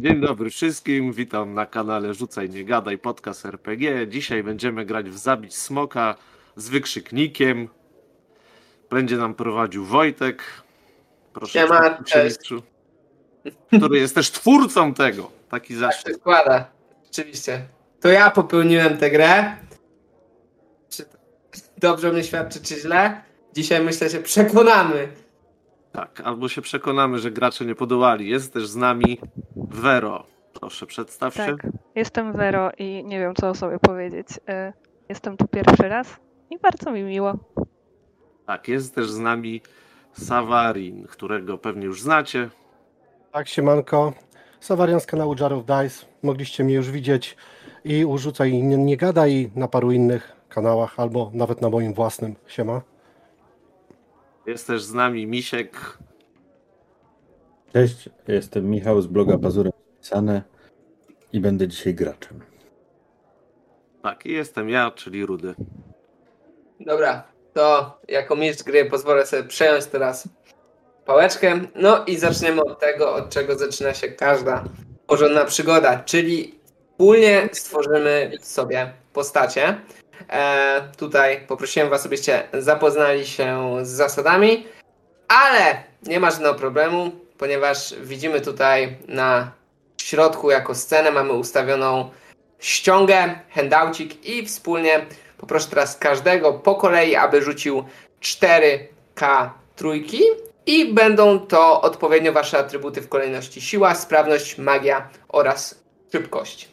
Dzień dobry wszystkim, witam na kanale Rzucaj Nie Gadaj, podcast RPG. Dzisiaj będziemy grać w Zabić Smoka z wykrzyknikiem. Będzie nam prowadził Wojtek. Proszę, Siema, przemistrzu, który jest też twórcą tego. Taki Tak zaszczyt. się składa. Oczywiście. To ja popełniłem tę grę. Czy dobrze mnie świadczy, czy źle? Dzisiaj myślę, że przekonamy. Tak, albo się przekonamy, że gracze nie podołali. Jest też z nami Vero. Proszę, przedstaw się. Tak, jestem Vero i nie wiem, co o sobie powiedzieć. E, Jestem tu pierwszy raz i bardzo mi miło. Tak, jest też z nami Savarin, którego pewnie już znacie. Tak, siemanko. Sawarian z kanału Jar of Dice. Mogliście mnie już widzieć i urzucaj nie, nie gadaj na paru innych kanałach, albo nawet na moim własnym. Siema. Jest też z nami Misiek. Cześć, jestem Michał z bloga Pazurem Pisane i będę dzisiaj graczem. Tak, i jestem ja, czyli Rudy. Dobra, to jako mistrz gry pozwolę sobie przejąć teraz pałeczkę. No i zaczniemy od tego, od czego zaczyna się każda porządna przygoda, czyli wspólnie stworzymy sobie postacie. E, tutaj poprosiłem Was, abyście zapoznali się z zasadami, ale nie ma żadnego problemu, ponieważ widzimy tutaj na środku jako scenę mamy ustawioną ściągę, handoucik i wspólnie poproszę teraz każdego po kolei, aby rzucił 4K trójki i będą to odpowiednio wasze atrybuty w kolejności siła, sprawność, magia oraz szybkość.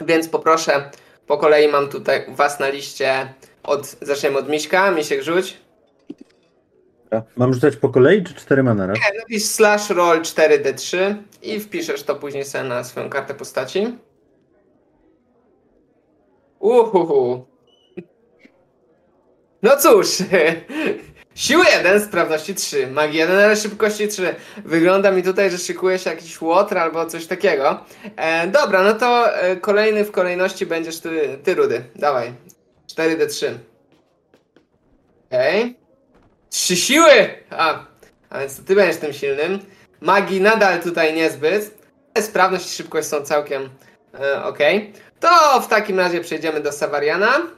Więc poproszę, po kolei mam tutaj was na liście od, zaczniemy od Miśka, Misiek rzuć. A Mam rzucać po kolei czy czterema na raz? Nie, Napisz slash roll 4d3 i wpiszesz to później sobie na swoją kartę postaci. Uhuhu. No cóż, siły 1, sprawności 3, magii 1, ale szybkości 3. Wygląda mi tutaj, że szykuje się jakiś łotr albo coś takiego. E, dobra, no to e, kolejny w kolejności będziesz ty, ty Rudy. Dawaj. 4d3. Okej. Okay. Trzy siły! A, a więc to ty będziesz tym silnym. Magii nadal tutaj niezbyt. Sprawność i szybkość są całkiem e, ok. To w takim razie przejdziemy do Savariana.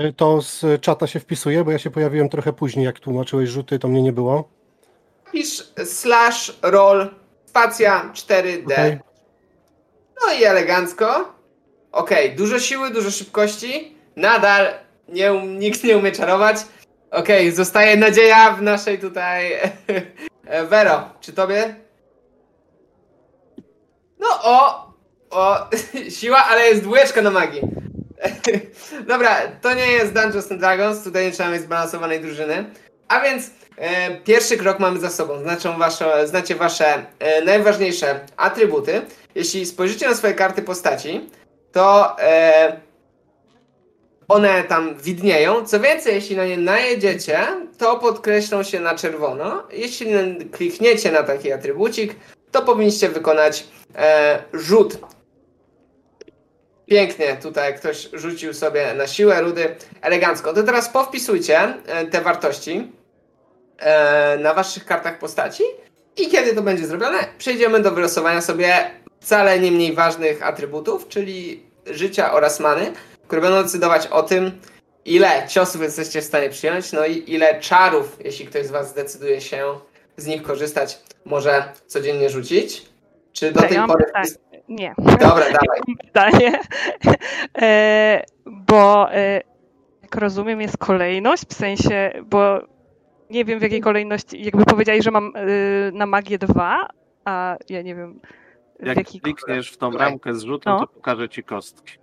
E, To z czata się wpisuje, bo ja się pojawiłem trochę później, jak tłumaczyłeś rzuty, to mnie nie było. Pisz slash roll spacja 4D. Okej. No i elegancko. Ok, dużo siły, dużo szybkości. Nadal nie, um- nikt nie umie czarować. Ok, zostaje nadzieja w naszej tutaj. Vero, czy tobie? No o! O, siła, ale jest dwójeczka na magii. Dobra, to nie jest Dungeons and Dragons, tutaj nie trzeba mieć zbalansowanej drużyny. A więc e, pierwszy krok mamy za sobą. Znaczą wasze, znacie wasze e, najważniejsze atrybuty. Jeśli spojrzycie na swoje karty postaci, to e, one tam widnieją. Co więcej, jeśli na nie najedziecie, to podkreślą się na czerwono. Jeśli klikniecie na taki atrybucik, to powinniście wykonać e, rzut. Pięknie, tutaj ktoś rzucił sobie na siłę rudy elegancko. To teraz powpisujcie e, te wartości e, na waszych kartach postaci i kiedy to będzie zrobione, przejdziemy do wylosowania sobie wcale nie mniej ważnych atrybutów, czyli życia oraz many, które będą decydować o tym, ile ciosów jesteście w stanie przyjąć, no i ile czarów, jeśli ktoś z was zdecyduje się z nich korzystać, może codziennie rzucić. Czy do tej pory... pytanie. Nie. Dobra, dawaj. Pytanie, e, bo e, jak rozumiem jest kolejność, w sensie, bo nie wiem w jakiej kolejności, jakby powiedzieli, że mam e, na magię dwa, a ja nie wiem w Jak jakiej... klikniesz w tą ramkę z rzutem, No. to pokażę ci kostki.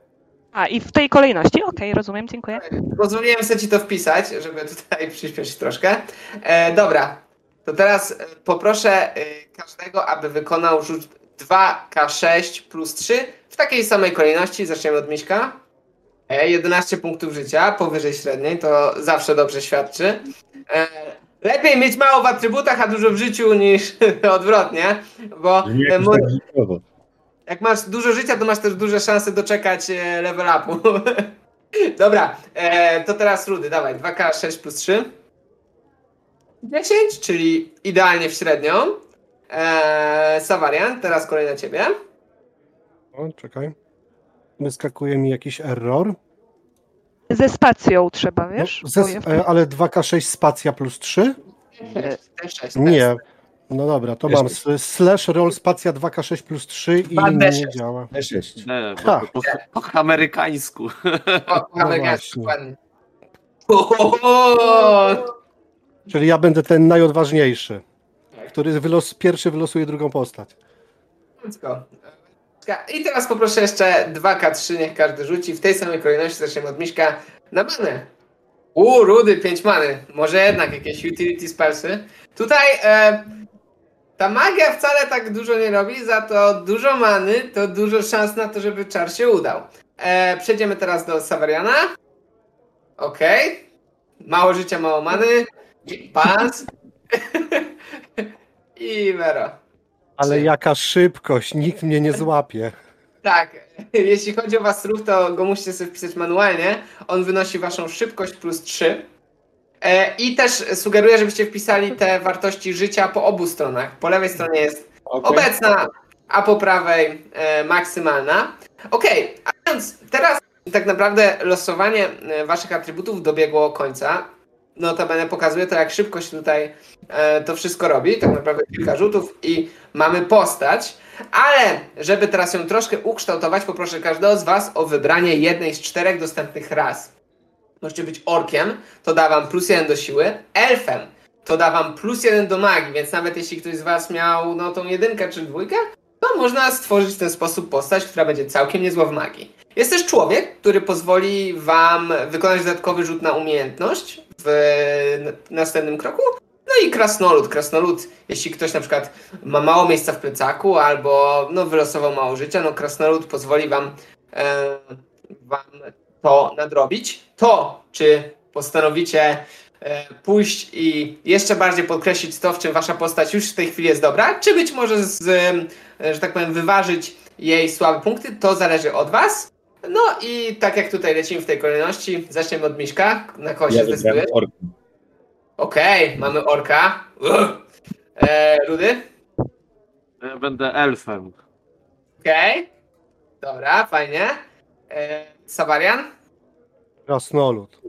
A, i w tej kolejności, okej, rozumiem, dziękuję. Pozwoliłem sobie ci to wpisać, żeby tutaj przyspieszyć troszkę. E, dobra, to teraz poproszę każdego, aby wykonał rzut 2K6 plus 3 w takiej samej kolejności. Zaczniemy od Miśka. E, 11 punktów życia, powyżej średniej, to zawsze dobrze świadczy. E, lepiej mieć mało w atrybutach, a dużo w życiu niż odwrotnie, bo e, tak jak masz dużo życia, to masz też duże szanse doczekać e, level upu. Dobra, e, to teraz Rudy, dawaj, 2K6 plus 3. 10, czyli idealnie w średnią. Eee, Savarian, teraz kolej na ciebie. O, czekaj. Wyskakuje mi jakiś error. Ze spacją trzeba, wiesz? No, ze, e, ale 2K6 spacja plus 3? Ten sześć, Nie. No dobra, to mam slash roll spacja 2K6 plus 3 i nie D6. działa. E6. Nie, bo, po, po, po amerykańsku. O, No amerykański, właśnie. dokładnie. O, Czyli ja będę ten najodważniejszy, który wylos, pierwszy wylosuje drugą postać. I teraz poproszę jeszcze 2K3, niech każdy rzuci. W tej samej kolejności zaczniemy od Miśka na manę. U, rudy, 5 many. Może jednak jakieś utility spellsy. Tutaj e, ta magia wcale tak dużo nie robi, za to dużo many, to dużo szans na to, żeby czar się udał. E, przejdziemy teraz do Savariana. Okej. Mało życia, mało many. Pas. I Vero. Ale jaka szybkość, nikt mnie nie złapie. Tak, jeśli chodzi o was ruch, to go musicie sobie wpisać manualnie. On wynosi waszą szybkość plus 3. E, I też sugeruję, żebyście wpisali te wartości życia po obu stronach. Po lewej stronie jest obecna, a po prawej e, maksymalna. Okej, a więc teraz tak naprawdę losowanie e, waszych atrybutów dobiegło końca. Notabene pokazuje to, jak szybko się tutaj e, to wszystko robi. Tak naprawdę kilka rzutów i mamy postać. Ale żeby teraz ją troszkę ukształtować, poproszę każdego z Was o wybranie jednej z czterech dostępnych ras. Możecie być orkiem, to da Wam plus jeden do siły, elfem, to da Wam plus jeden do magii, więc nawet jeśli ktoś z Was miał no, tą jedynkę czy dwójkę, to można stworzyć w ten sposób postać, która będzie całkiem niezła w magii. Jest też człowiek, który pozwoli Wam wykonać dodatkowy rzut na umiejętność w następnym kroku. No i krasnolud. Krasnolud, jeśli ktoś na przykład ma mało miejsca w plecaku albo no, wylosował mało życia, no krasnolud pozwoli wam, e, wam to nadrobić. To, czy postanowicie e, pójść i jeszcze bardziej podkreślić to, w czym wasza postać już w tej chwili jest dobra, czy być może, z, e, że tak powiem, wyważyć jej słabe punkty, to zależy od was. No i tak jak tutaj lecimy w tej kolejności, zaczniemy od Miśka, na kogo się Ja. Okej, mamy orka. E, Rudy? Ja będę elfem. Okej. Dobra, fajnie. E, Savarian? Krasnolud.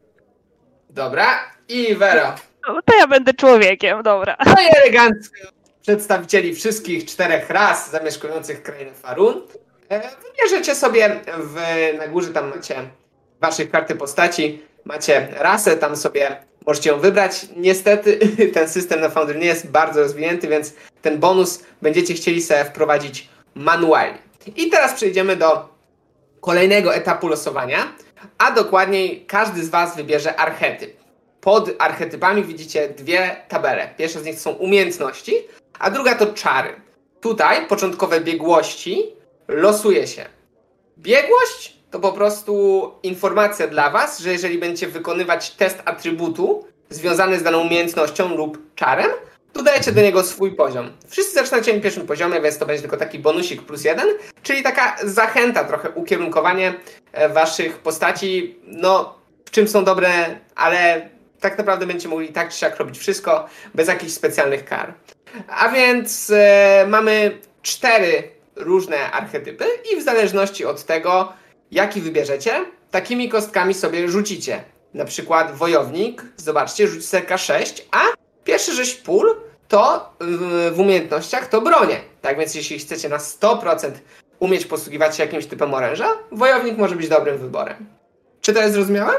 Dobra. I Vero. No, to ja będę człowiekiem, dobra. No i elegancko przedstawicieli wszystkich czterech ras zamieszkujących krainę Farun. E, Wybierzecie sobie w, na górze, tam macie waszych karty postaci, macie rasę, tam sobie możecie ją wybrać. Niestety ten system na Foundry nie jest bardzo rozwinięty, więc ten bonus będziecie chcieli sobie wprowadzić manualnie. I teraz przejdziemy do kolejnego etapu losowania, a dokładniej każdy z was wybierze archetyp. Pod archetypami widzicie dwie tabele. Pierwsza z nich są umiejętności, a druga to czary. Tutaj początkowe biegłości losuje się. Biegłość to po prostu informacja dla Was, że jeżeli będziecie wykonywać test atrybutu związany z daną umiejętnością lub czarem, dodajecie do niego swój poziom. Wszyscy zaczynacie na pierwszym poziomie, więc to będzie tylko taki bonusik plus jeden, czyli taka zachęta, trochę ukierunkowanie e, Waszych postaci, no w czym są dobre, ale tak naprawdę będziecie mogli tak czy siak robić wszystko bez jakichś specjalnych kar. A więc e, mamy cztery różne archetypy i w zależności od tego, jaki wybierzecie, takimi kostkami sobie rzucicie. Na przykład wojownik, zobaczcie, rzuci sobie K6, a pierwszy rzeź pól to w umiejętnościach to bronie. Tak więc jeśli chcecie na 100% umieć posługiwać się jakimś typem oręża, wojownik może być dobrym wyborem. Czy to jest zrozumiałe?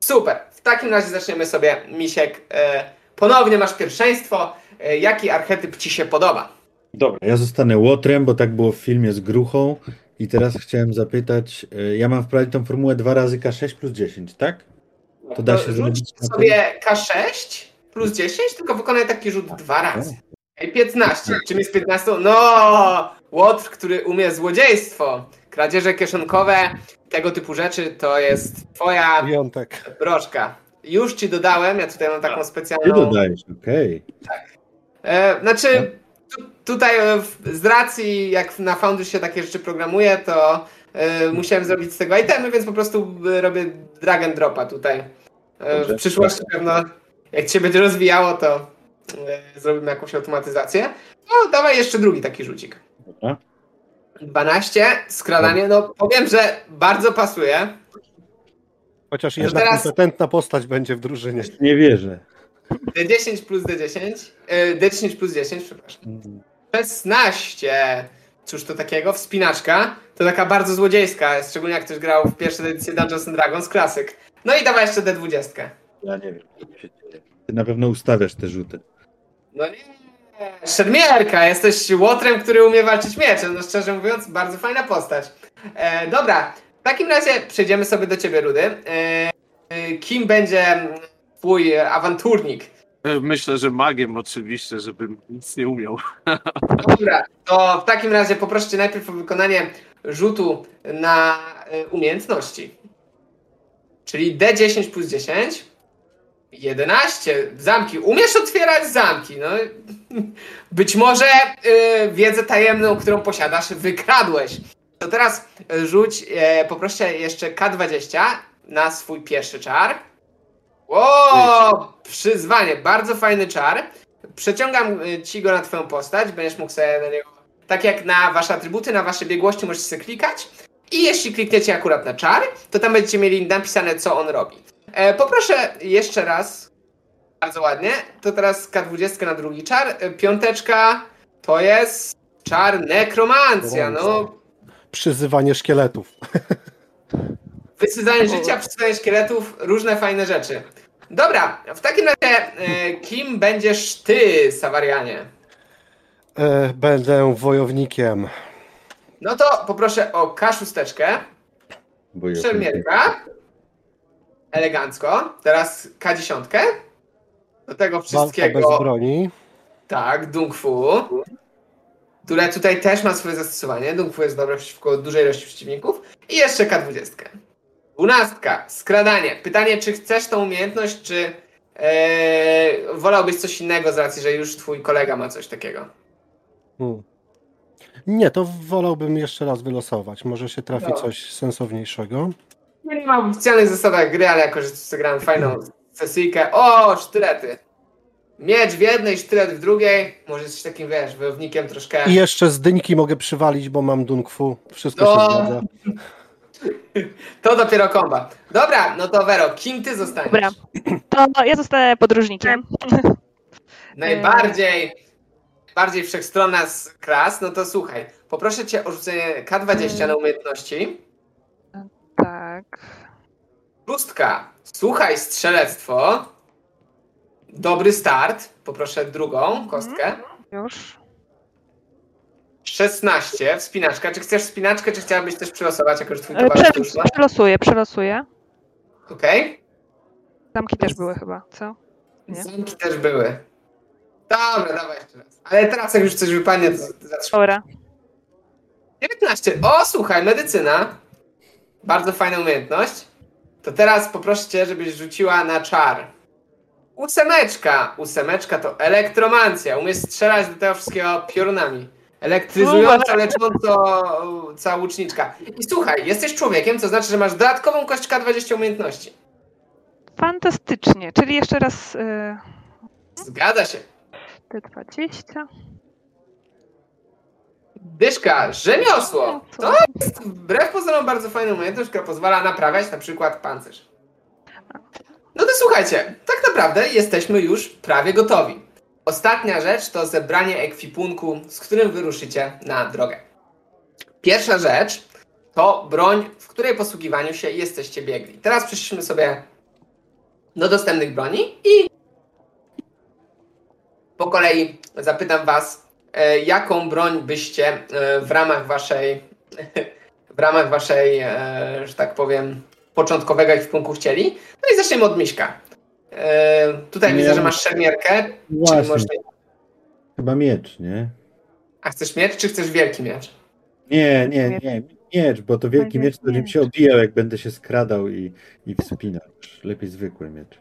Super. W takim razie zaczniemy sobie, Misiek. E, ponownie masz pierwszeństwo. E, jaki archetyp ci się podoba? Dobra, ja zostanę łotrem, bo tak było w filmie z gruchą. I teraz chciałem zapytać, y, ja mam wprowadzić tą formułę 2 razy K6 plus 10, tak? To da się rzuć zrobić sobie K6 plus 10, tylko wykonaj taki rzut dwa razy. Ej, 15. Czym jest 15? No! Łotr, który umie złodziejstwo. Kradzieże kieszonkowe, tego typu rzeczy to jest twoja Wyjątek. broszka. Już ci dodałem, ja tutaj mam taką Ty specjalną. dodajesz, okej. E, znaczy, tu, tutaj e, z racji, jak na Foundry się takie rzeczy programuje, to e, musiałem zrobić z tego itemy, więc po prostu e, robię drag and dropa tutaj. Dobrze. w przyszłości pewno, jak się będzie rozwijało, to zrobimy jakąś automatyzację. No, dawaj jeszcze drugi taki rzucik. Dobra. 12, skradanie, no powiem, że bardzo pasuje. Chociaż jedna teraz- kompetentna postać będzie w drużynie. Nie wierzę. D10 plus D10, e, D10 plus 10, przepraszam. 16. Cóż to takiego? Wspinaczka. To taka bardzo złodziejska, szczególnie jak ktoś grał w pierwszej edycji Dungeons and Dragons klasyk. No i dawaj jeszcze D20. Ja nie wiem. Ty na pewno ustawiasz te rzuty. No nie. Szermierka, jesteś łotrem, który umie walczyć mieczem. No szczerze mówiąc, bardzo fajna postać. E, dobra, w takim razie przejdziemy sobie do ciebie, Rudy. E, e, kim będzie twój awanturnik? E, Myślę, że magiem oczywiście, żebym nic nie umiał. Dobra, to w takim razie poproszę cię najpierw o wykonanie rzutu na e, umiejętności. Czyli D10 plus 10. 11. Zamki. Umiesz otwierać zamki. No, być może e, wiedzę tajemną, którą posiadasz, wykradłeś. To teraz rzuć, poproszę jeszcze K20 na swój pierwszy czar. O, przyzwanie, bardzo fajny czar. Przeciągam y, ci go na twoją postać, będziesz mógł sobie na niego, tak jak na wasze atrybuty, na wasze biegłości możecie sobie klikać i jeśli klikniecie akurat na czar, to tam będziecie mieli napisane co on robi. E, poproszę jeszcze raz, bardzo ładnie, to teraz K20 na drugi czar, e, piąteczka to jest czar nekromancja, no Przyzywanie szkieletów. Wysydzanie życia, przysyłanie szkieletów, różne fajne rzeczy. Dobra, w takim razie e, kim będziesz ty, Sawarianie? E, będę wojownikiem. No to poproszę o K6, Bo ja szermierka, elegancko, teraz K10, do tego Walka bez wszystkiego, broni. tak, Dung Fu, które tutaj też ma swoje zastosowanie, Dung Fu jest dobre przeciwko dużej ilości przeciwników i jeszcze K20. Dwunastka, skradanie. Pytanie, czy chcesz tą umiejętność, czy e, wolałbyś coś innego z racji, że już twój kolega ma coś takiego? Hmm. Nie, to wolałbym jeszcze raz wylosować. Może się trafi No. coś sensowniejszego. Ja nie mam oficjalnych zasadach gry, ale jako, że zagrałem fajną sesyjkę. O, sztylety. Miecz w jednej, sztylet w drugiej. Może jesteś takim, wiesz, wojownikiem troszkę. I jeszcze z dyńki mogę przywalić, bo mam Dung Fu. Wszystko No. się zgadza. To dopiero komba. Dobra, no to Vero, kim ty zostaniesz? Dobra. To ja zostanę podróżnikiem. Najbardziej, bardziej wszechstronna z klas, no to słuchaj. Poproszę cię o rzucenie K20 na umiejętności. Tak. Szóstka. Słuchaj, strzelectwo. Dobry start. Poproszę drugą kostkę. Już. 16, wspinaczka. Czy chcesz wspinaczkę, czy chciałabyś też przylosować, jako że twój towarzysz Prze- już przelosuję, przelosuję. Okej. Zamki też były chyba, co? Nie? Zamki też były. Dobra, dawaj jeszcze raz. Ale teraz jak już coś wypadnie, to zatrzymaj. Dobra. 19. O, słuchaj, medycyna. Bardzo fajna umiejętność. To teraz poproszę cię, żebyś rzuciła na czar. Ósemeczka. Ósemeczka to elektromancja. Umiesz strzelać do tego wszystkiego piorunami. Elektryzująco, lecząco cała łuczniczka. I słuchaj, jesteś człowiekiem, co znaczy, że masz dodatkową kość K20 umiejętności. Fantastycznie. Czyli jeszcze raz y, Zgadza się. T20. Dyszka, rzemiosło. Co? To jest wbrew pozorom bardzo fajna umiejętność, która pozwala naprawiać na przykład pancerz. No to słuchajcie, tak naprawdę jesteśmy już prawie gotowi. Ostatnia rzecz to zebranie ekwipunku, z którym wyruszycie na drogę. Pierwsza rzecz to broń, w której posługiwaniu się jesteście biegli. Teraz przeszliśmy sobie do dostępnych broni i po kolei zapytam was, e, jaką broń byście e, w ramach waszej w ramach waszej, e, że tak powiem, początkowego ekwipunku chcieli. No i zaczniemy od Miśka. E, tutaj Nie. widzę, że masz szermierkę. Właśnie. możesz... Chyba miecz, nie? A chcesz miecz, czy chcesz wielki miecz? Nie, nie, nie. Miecz, bo to wielki miecz, którym miecz. się obijał, jak będę się skradał i, i wspinał. Lepiej zwykły miecz.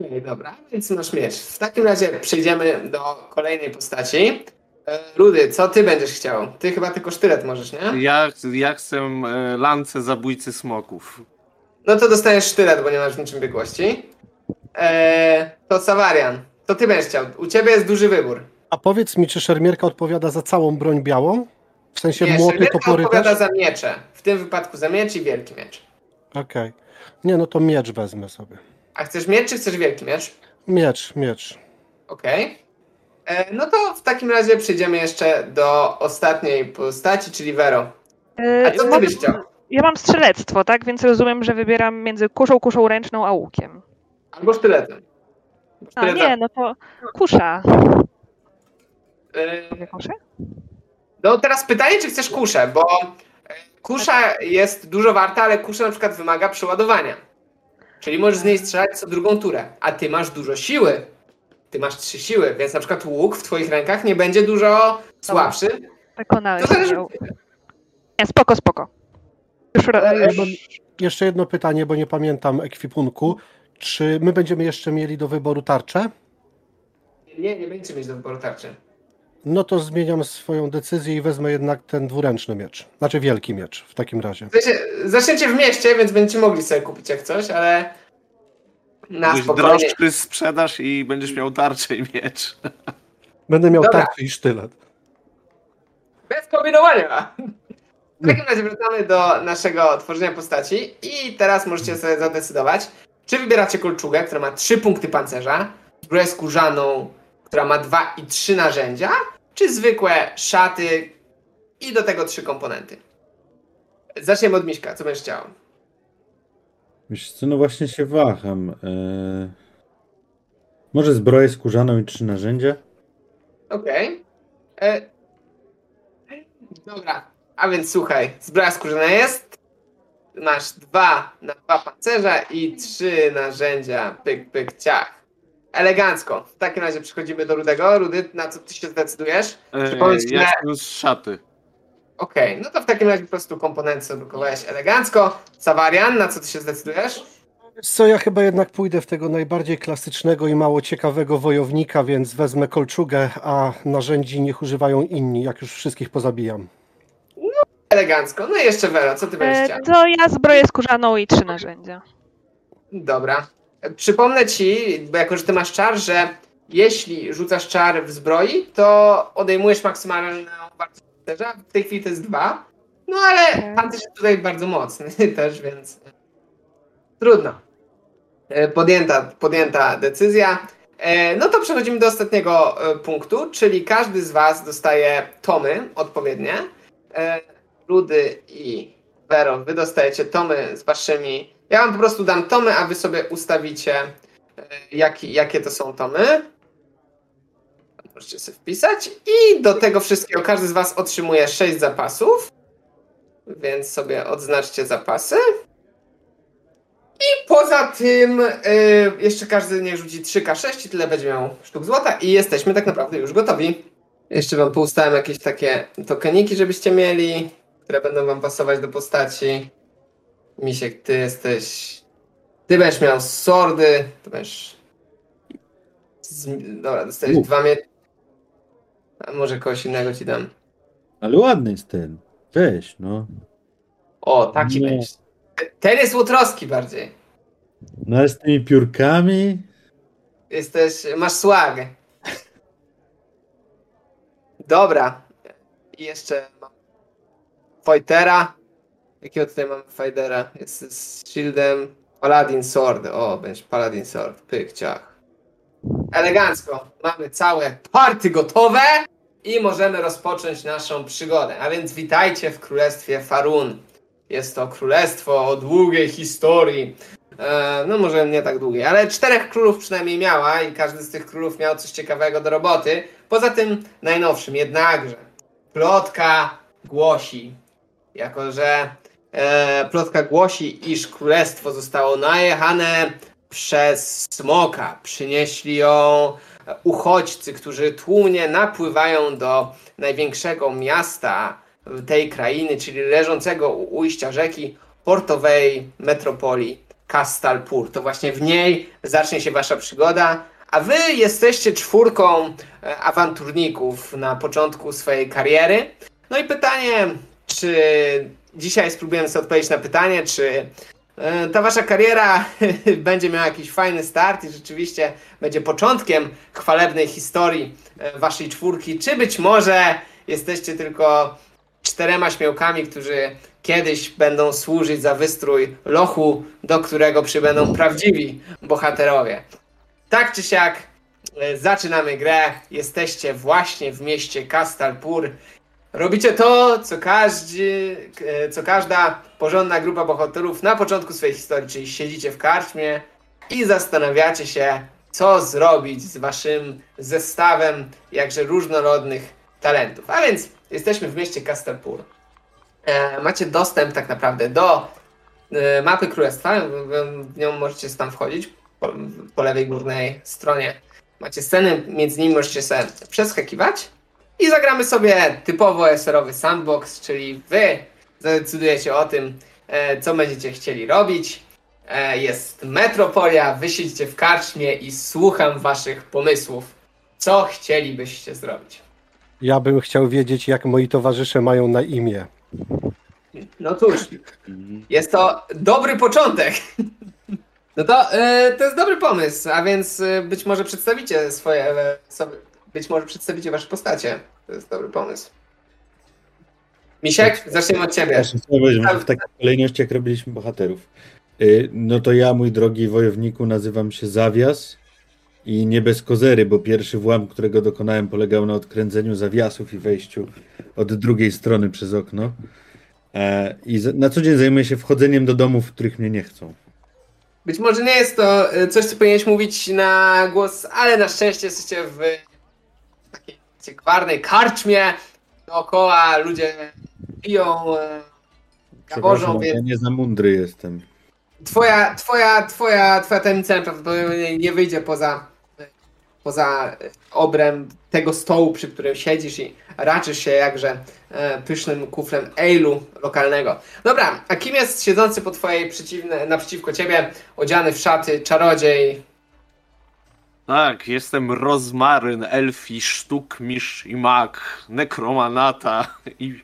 Okej, dobra, więc masz miecz. W takim razie przejdziemy do kolejnej postaci. E, Rudy, co ty będziesz chciał? Ty chyba tylko sztylet możesz, nie? Ja, ja chcę e, lance zabójcy smoków. No to dostajesz sztylet, bo nie masz w niczym biegłości. E, to Savarian, to ty będziesz chciał. U ciebie jest duży wybór. A powiedz mi, czy szermierka odpowiada za całą broń białą? W sensie Nie, młoty, topory odpowiada też? za miecze. W tym wypadku za miecz i wielki miecz. Okej. Nie, no to miecz wezmę sobie. A chcesz miecz, czy chcesz wielki miecz? Miecz, miecz. Okej. E, No to w takim razie przejdziemy jeszcze do ostatniej postaci, czyli Vero. A co ty byś chciał? Ja mam strzelectwo, tak? Więc rozumiem, że wybieram między kuszą, kuszą ręczną, a łukiem. Albo sztyletem. A nie, no to kusza. E, Mówię kuszę? No teraz pytanie, czy chcesz kuszę, bo e, kusza jest dużo warta, ale kusza na przykład wymaga przeładowania. Czyli możesz z niej strzelać co drugą turę, a ty masz dużo siły. Ty masz trzy siły, więc na przykład łuk w twoich rękach nie będzie dużo słabszy. Przekonałeś To zależy- mnie. Nie, spoko, spoko. Już, Ale- już jeszcze jedno pytanie, bo nie pamiętam ekwipunku. Czy my będziemy jeszcze mieli do wyboru tarczę? Nie, nie będziecie mieć do wyboru tarczy. No to zmieniam swoją decyzję i wezmę jednak ten dwuręczny miecz. Znaczy wielki miecz w takim razie. Zaczniecie w mieście, więc będziecie mogli sobie kupić jak coś, ale na Dość spokojnie. droższy sprzedaż i będziesz miał tarczę i miecz. Będę miał Dobra. tarczę i sztylet. Bez kombinowania. W takim razie wracamy do naszego tworzenia postaci i teraz możecie sobie zadecydować, czy wybieracie kolczugę, która ma 3 punkty pancerza, zbroję skórzaną, która ma 2 i 3 narzędzia, czy zwykłe szaty i do tego 3 komponenty. Zaczniemy od Miśka, co będziesz chciał? Wiesz co, no właśnie się waham. E, Może zbroję skórzaną i trzy narzędzia? Okej. E, Dobra, a więc słuchaj, zbroja skórzana jest. Masz dwa na dwa pancerza i trzy narzędzia. Pyk, pyk, ciach. Elegancko. W takim razie przechodzimy do Rudego. Rudy, na co ty się zdecydujesz? E, Przypomnę ci, ja z szaty. Okej, no to w takim razie po prostu komponenty zadrukowałeś elegancko. Savarian, na co ty się zdecydujesz? Co ja chyba jednak pójdę w tego najbardziej klasycznego i mało ciekawego wojownika, więc wezmę kolczugę, a narzędzi niech używają inni, jak już wszystkich pozabijam. Elegancko. No i jeszcze Vera, co ty będziesz? E, to ja zbroję skórzaną i trzy narzędzia. Dobra. Przypomnę ci, bo jako że ty masz czar, że jeśli rzucasz czar w zbroi, to odejmujesz maksymalną wartość pancerza. W tej chwili to jest dwa. No ale Tak. pancerz jest tutaj bardzo mocny też, więc trudno. E, Podjęta, podjęta decyzja. E, No to przechodzimy do ostatniego e, punktu, czyli każdy z was dostaje tomy odpowiednie. Rudy i Vero, wy dostajecie tomy z waszymi. Ja wam po prostu dam tomy, a wy sobie ustawicie, e, jaki, jakie to są tomy. Możecie sobie wpisać. I do tego wszystkiego każdy z was otrzymuje 6 zapasów. Więc sobie odznaczcie zapasy. I poza tym e, jeszcze każdy niech rzuci 3K6 i tyle będzie miał sztuk złota i jesteśmy tak naprawdę już gotowi. Jeszcze wam poustałem jakieś takie tokeniki, żebyście mieli, które będą wam pasować do postaci. Misiek, ty jesteś. Ty będziesz miał sordy, to będziesz. Z... Dobra, dostajesz Mów. dwa mie... A może kogoś innego ci dam. Ale ładny jest ten. Weź, no. O, taki Nie. będziesz. Ten jest łotroski bardziej. No z tymi piórkami. Jesteś. Masz swag. Dobra. I jeszcze Fightera. Jakiego tutaj mamy Fightera? Jest z shieldem. Paladin Sword. O, będzie Paladin Sword. Pyk, ciach. Elegancko. Mamy całe party gotowe i możemy rozpocząć naszą przygodę. A więc witajcie w Królestwie Farun. Jest to królestwo o długiej historii. E, no może nie tak długiej, ale czterech królów przynajmniej miała i każdy z tych królów miał coś ciekawego do roboty. Poza tym najnowszym jednakże plotka głosi, jako że e, plotka głosi, iż królestwo zostało najechane przez smoka. Przynieśli ją uchodźcy, którzy tłumnie napływają do największego miasta tej krainy, czyli leżącego u ujścia rzeki portowej metropolii Kastalpur. To właśnie w niej zacznie się wasza przygoda, a wy jesteście czwórką e, awanturników na początku swojej kariery. No i pytanie, czy dzisiaj spróbujemy sobie odpowiedzieć na pytanie, czy e, ta wasza kariera będzie miała jakiś fajny start i rzeczywiście będzie początkiem chwalebnej historii e, waszej czwórki, czy być może jesteście tylko czterema śmiałkami, którzy kiedyś będą służyć za wystrój lochu, do którego przybędą prawdziwi bohaterowie. Tak czy siak, e, zaczynamy grę. Jesteście właśnie w mieście Kastalpur. Robicie to, co, każdy, e, co każda porządna grupa bohaterów na początku swojej historii, czyli siedzicie w karczmie i zastanawiacie się, co zrobić z waszym zestawem jakże różnorodnych talentów. A więc jesteśmy w mieście Kastelpur. E, macie dostęp tak naprawdę do e, mapy królestwa, w, nią możecie tam wchodzić po, po lewej górnej stronie. Macie sceny, między nimi możecie sobie przeskakiwać i zagramy sobie typowo SR-owy sandbox, czyli wy zadecydujecie o tym, e, co będziecie chcieli robić. E, Jest metropolia, wy siedzicie w karczmie i słucham waszych pomysłów. Co chcielibyście zrobić? Ja bym chciał wiedzieć, jak moi towarzysze mają na imię. No cóż, jest to dobry początek. No to e, to jest dobry pomysł, a więc być może przedstawicie swoje, sobie, być może przedstawicie wasze postacie. To jest dobry pomysł. Misiek, zaczniemy od ciebie. Może w takiej kolejności, jak robiliśmy bohaterów. Y, No to ja, mój drogi wojowniku, nazywam się Zawias i nie bez kozery, bo pierwszy włam, którego dokonałem, polegał na odkręceniu zawiasów i wejściu od drugiej strony przez okno. E, I na co dzień zajmuję się wchodzeniem do domów, w których mnie nie chcą. Być może nie jest to e, coś, co powinieneś mówić na głos, ale na szczęście jesteście w takiej gwarnej karczmie. Dookoła ludzie piją, e, gaworzą, Przepraszam, ja więc nie za mądry jestem. twoja, twoja, twoja, twoja tajemnica prawdopodobnie nie wyjdzie poza, poza obręb tego stołu, przy którym siedzisz i raczysz się jakże e, pysznym kuflem ale'u lokalnego. Dobra, a kim jest siedzący po twojej przeciwne, naprzeciwko ciebie, odziany w szaty czarodziej? Tak, jestem rozmaryn, elfi, sztuk, mistrz i mag, nekromanata i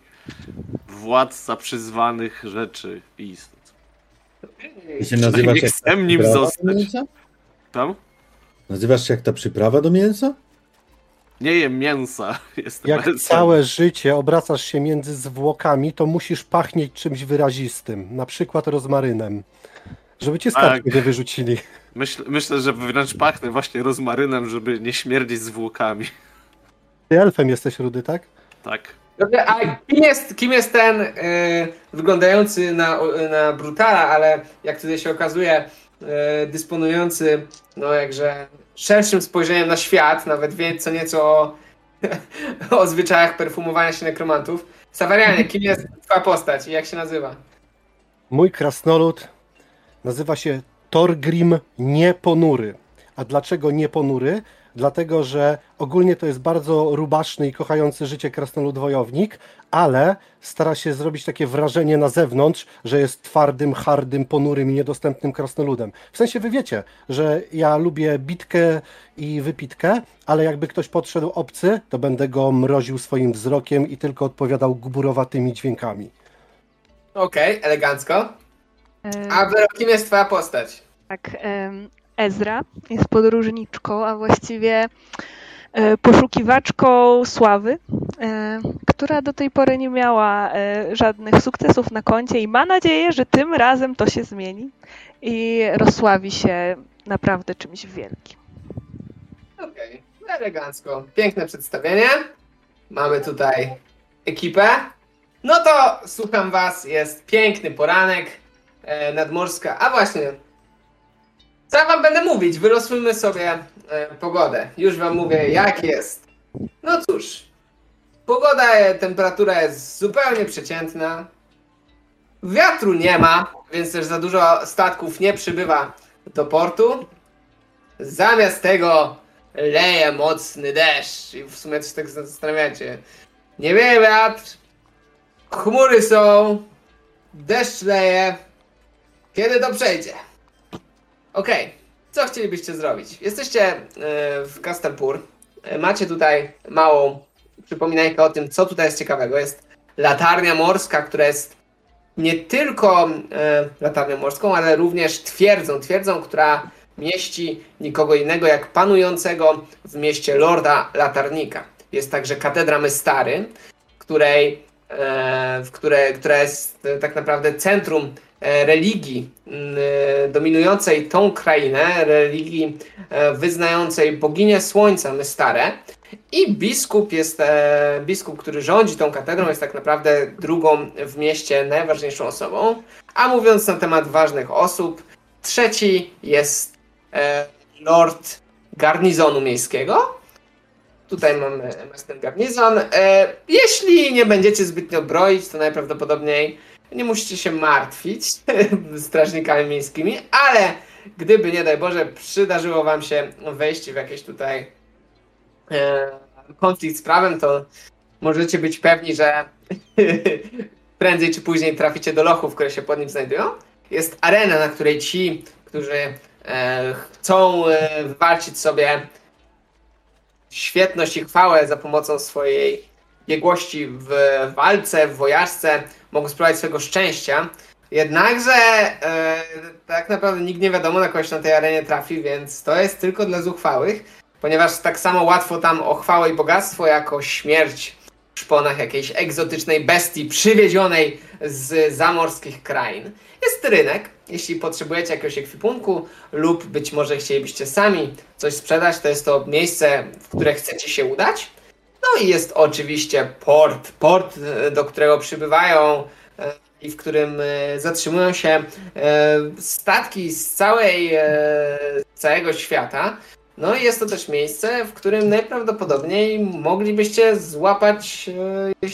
władca przyzwanych rzeczy i istot. Ty się nazywasz nie jak chcę nim zostać. Tam? Nazywasz się jak ta przyprawa do mięsa? Nie jem mięsa, jestem Jak elfem. całe życie obracasz się między zwłokami, to musisz pachnieć czymś wyrazistym, na przykład rozmarynem. Żeby cię z Tak. wyrzucili. Myśl, myślę, że wręcz pachnę właśnie rozmarynem, żeby nie śmierdzić zwłokami. Ty elfem jesteś, Rudy, tak? Tak. Dobrze, a kim jest, kim jest ten e, wyglądający na, na brutala, ale jak tutaj się okazuje, e, dysponujący, no jakże szerszym spojrzeniem na świat, nawet wie co nieco o, o zwyczajach perfumowania się nekromantów. Sawarianie, kim jest twoja postać i jak się nazywa? Mój krasnolud nazywa się Torgrim Nieponury. A dlaczego nieponury? Dlatego, że ogólnie to jest bardzo rubaszny i kochający życie krasnolud wojownik, ale stara się zrobić takie wrażenie na zewnątrz, że jest twardym, hardym, ponurym i niedostępnym krasnoludem. W sensie wy wiecie, że ja lubię bitkę i wypitkę, ale jakby ktoś podszedł obcy, to będę go mroził swoim wzrokiem i tylko odpowiadał gburowatymi dźwiękami. Okej, elegancko. E, A Wero, kim jest twoja postać? Tak, Ezra jest podróżniczką, a właściwie e, poszukiwaczką sławy, e, która do tej pory nie miała e, żadnych sukcesów na koncie i ma nadzieję, że tym razem to się zmieni i rozsławi się naprawdę czymś wielkim. Okej, elegancko. Piękne przedstawienie. Mamy tutaj ekipę. No to słucham was, jest piękny poranek nadmorska. A właśnie, co ja wam będę mówić? Wyrosłymy sobie e, pogodę. Już wam mówię, jak jest. No cóż, pogoda, e, temperatura jest zupełnie przeciętna. Wiatru nie ma, więc też za dużo statków nie przybywa do portu. Zamiast tego leje mocny deszcz i w sumie też tak zastanawiacie. Nie wieje wiatr, chmury są, deszcz leje. Kiedy to przejdzie? Okej, co chcielibyście zrobić? Jesteście e, w Kastelpur. E, Macie tutaj małą przypominajkę o tym, co tutaj jest ciekawego. Jest latarnia morska, która jest nie tylko e, latarnią morską, ale również twierdzą. Twierdzą, która mieści nikogo innego jak panującego w mieście Lorda Latarnika. Jest także katedra Mystary, której w które, która jest tak naprawdę centrum religii mm, e, dominującej tą krainę, religii e, wyznającej boginię słońca Mystare. I biskup jest, e, biskup, który rządzi tą katedrą, jest tak naprawdę drugą w mieście najważniejszą osobą. A mówiąc na temat ważnych osób, trzeci jest e, lord garnizonu miejskiego. Tutaj mamy ten garnizon. E, jeśli nie będziecie zbytnio broić, to najprawdopodobniej nie musicie się martwić strażnikami miejskimi, ale gdyby, nie daj Boże, przydarzyło wam się wejście w jakieś tutaj e, konflikt z prawem, to możecie być pewni, że prędzej czy później traficie do lochów, które się pod nim znajdują. Jest arena, na której ci, którzy e, chcą e, wywalczyć sobie świetność i chwałę za pomocą swojej biegłości w walce, w wojażce, mogą spróbować swojego szczęścia. Jednakże e, tak naprawdę nikt nie wiadomo, na kogoś na tej arenie trafi, więc to jest tylko dla zuchwałych, ponieważ tak samo łatwo tam o chwałę i bogactwo, jako śmierć w szponach jakiejś egzotycznej bestii przywiedzionej z zamorskich krain. Jest rynek, jeśli potrzebujecie jakiegoś ekwipunku lub być może chcielibyście sami coś sprzedać, to jest to miejsce, w które chcecie się udać. No i jest oczywiście port, port, e, do którego przybywają e, i w którym e, zatrzymują się statki z całej, z całego świata. No i jest to też miejsce, w którym najprawdopodobniej moglibyście złapać,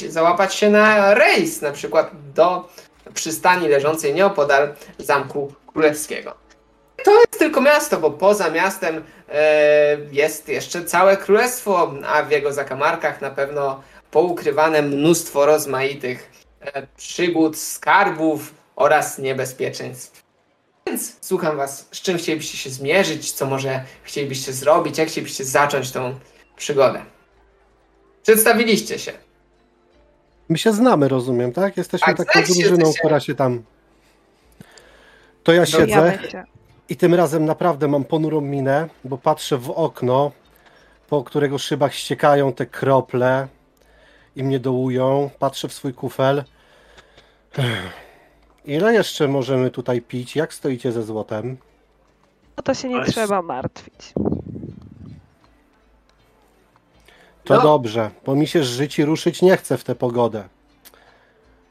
załapać się na rejs, na przykład do przystani leżącej nieopodal Zamku Królewskiego. To jest tylko miasto, bo poza miastem e, jest jeszcze całe królestwo, a w jego zakamarkach na pewno poukrywane mnóstwo rozmaitych e, przygód, skarbów oraz niebezpieczeństw. Więc słucham Was, z czym chcielibyście się zmierzyć, co może chcielibyście zrobić, jak chcielibyście zacząć tą przygodę. Przedstawiliście się. My się znamy, rozumiem, tak? Jesteśmy Tak, taką drużyną, która się tam. To ja siedzę się. I tym razem naprawdę mam ponurą minę, bo patrzę w okno, po którego szybach ściekają te krople i mnie dołują. Patrzę w swój kufel. Ile jeszcze możemy tutaj pić? Jak stoicie ze złotem? No to się nie Ale- trzeba martwić. To No. dobrze, bo mi się żyć i ruszyć nie chce w tę pogodę.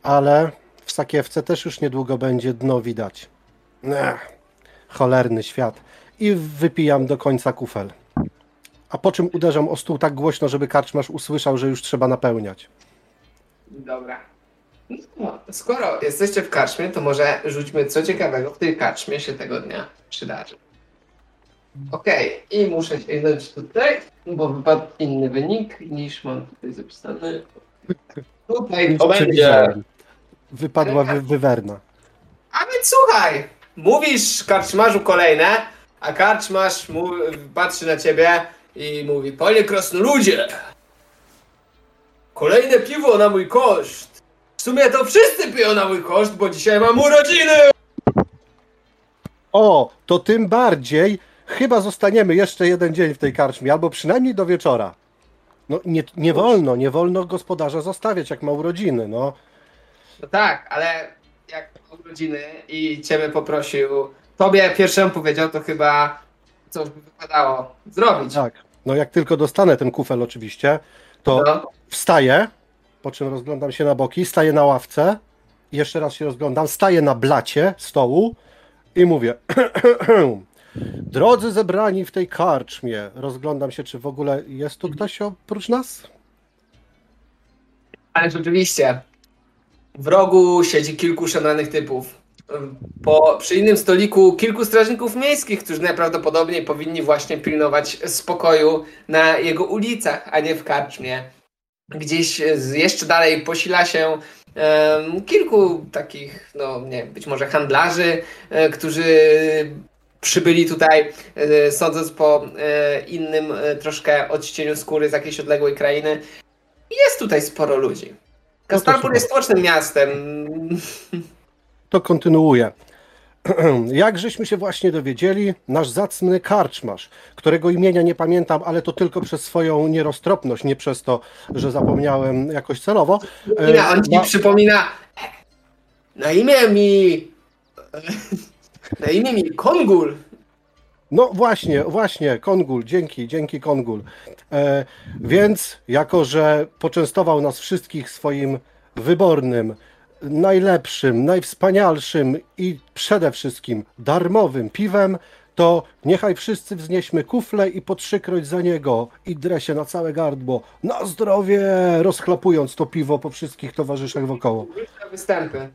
Ale w sakiewce też już niedługo będzie dno widać. Ech, cholerny świat. I wypijam do końca kufel. A po czym uderzam o stół tak głośno, żeby karczmarz usłyszał, że już trzeba napełniać. Dobra. No, skoro jesteście w karczmie, to może rzućmy co ciekawego w tej karczmie się tego dnia przydarzy. Okej, i muszę sięgnąć tutaj, bo wypadł inny wynik niż mam tutaj zapisany. Tutaj to będzie. Wypadła wy, wywerna. A więc słuchaj, mówisz karczmarzu kolejne, a karczmarz mu, patrzy na ciebie i mówi, panie krasnoludzie, kolejne piwo na mój koszt. W sumie to wszyscy piją na mój koszt, bo dzisiaj mam urodziny. O, to tym bardziej chyba zostaniemy jeszcze jeden dzień w tej karczmie, albo przynajmniej do wieczora. No nie, nie wolno, nie wolno gospodarza zostawiać, jak ma urodziny, no. No tak, ale jak urodziny i ciebie poprosił, tobie pierwszemu powiedział, to chyba coś by wypadało zrobić. Tak. No jak tylko dostanę ten kufel oczywiście, to No. wstaję, po czym rozglądam się na boki, staję na ławce, jeszcze raz się rozglądam, staję na blacie stołu i mówię Drodzy zebrani w tej karczmie, rozglądam się, czy w ogóle jest tu ktoś oprócz nas? Ale rzeczywiście, w rogu siedzi kilku szanowanych typów. Po, przy innym stoliku kilku strażników miejskich, którzy najprawdopodobniej powinni właśnie pilnować spokoju na jego ulicach, a nie w karczmie. Gdzieś z- jeszcze dalej posila się em, kilku takich, no nie, być może handlarzy, e, którzy przybyli tutaj, e, sądząc po e, innym e, troszkę odcieniu skóry z jakiejś odległej krainy. Jest tutaj sporo ludzi. Kastarpur jest stocznym miastem. To kontynuuję. Jak żeśmy się właśnie dowiedzieli, nasz zacny karczmarz, którego imienia nie pamiętam, ale to tylko przez swoją nieroztropność, nie przez to, że zapomniałem jakoś celowo. e, Ina, on ci ma- przypomina. Na imię mi. Na imię mi Kongul. No właśnie, właśnie, Kongul, dzięki, dzięki Kongul. E, więc, jako że poczęstował nas wszystkich swoim wybornym, najlepszym, najwspanialszym i przede wszystkim darmowym piwem, to niechaj wszyscy wznieśmy kufle i po trzykroć za niego i dresie na całe gardło. Na zdrowie! Rozchlapując to piwo po wszystkich towarzyszach wokoło. Występy.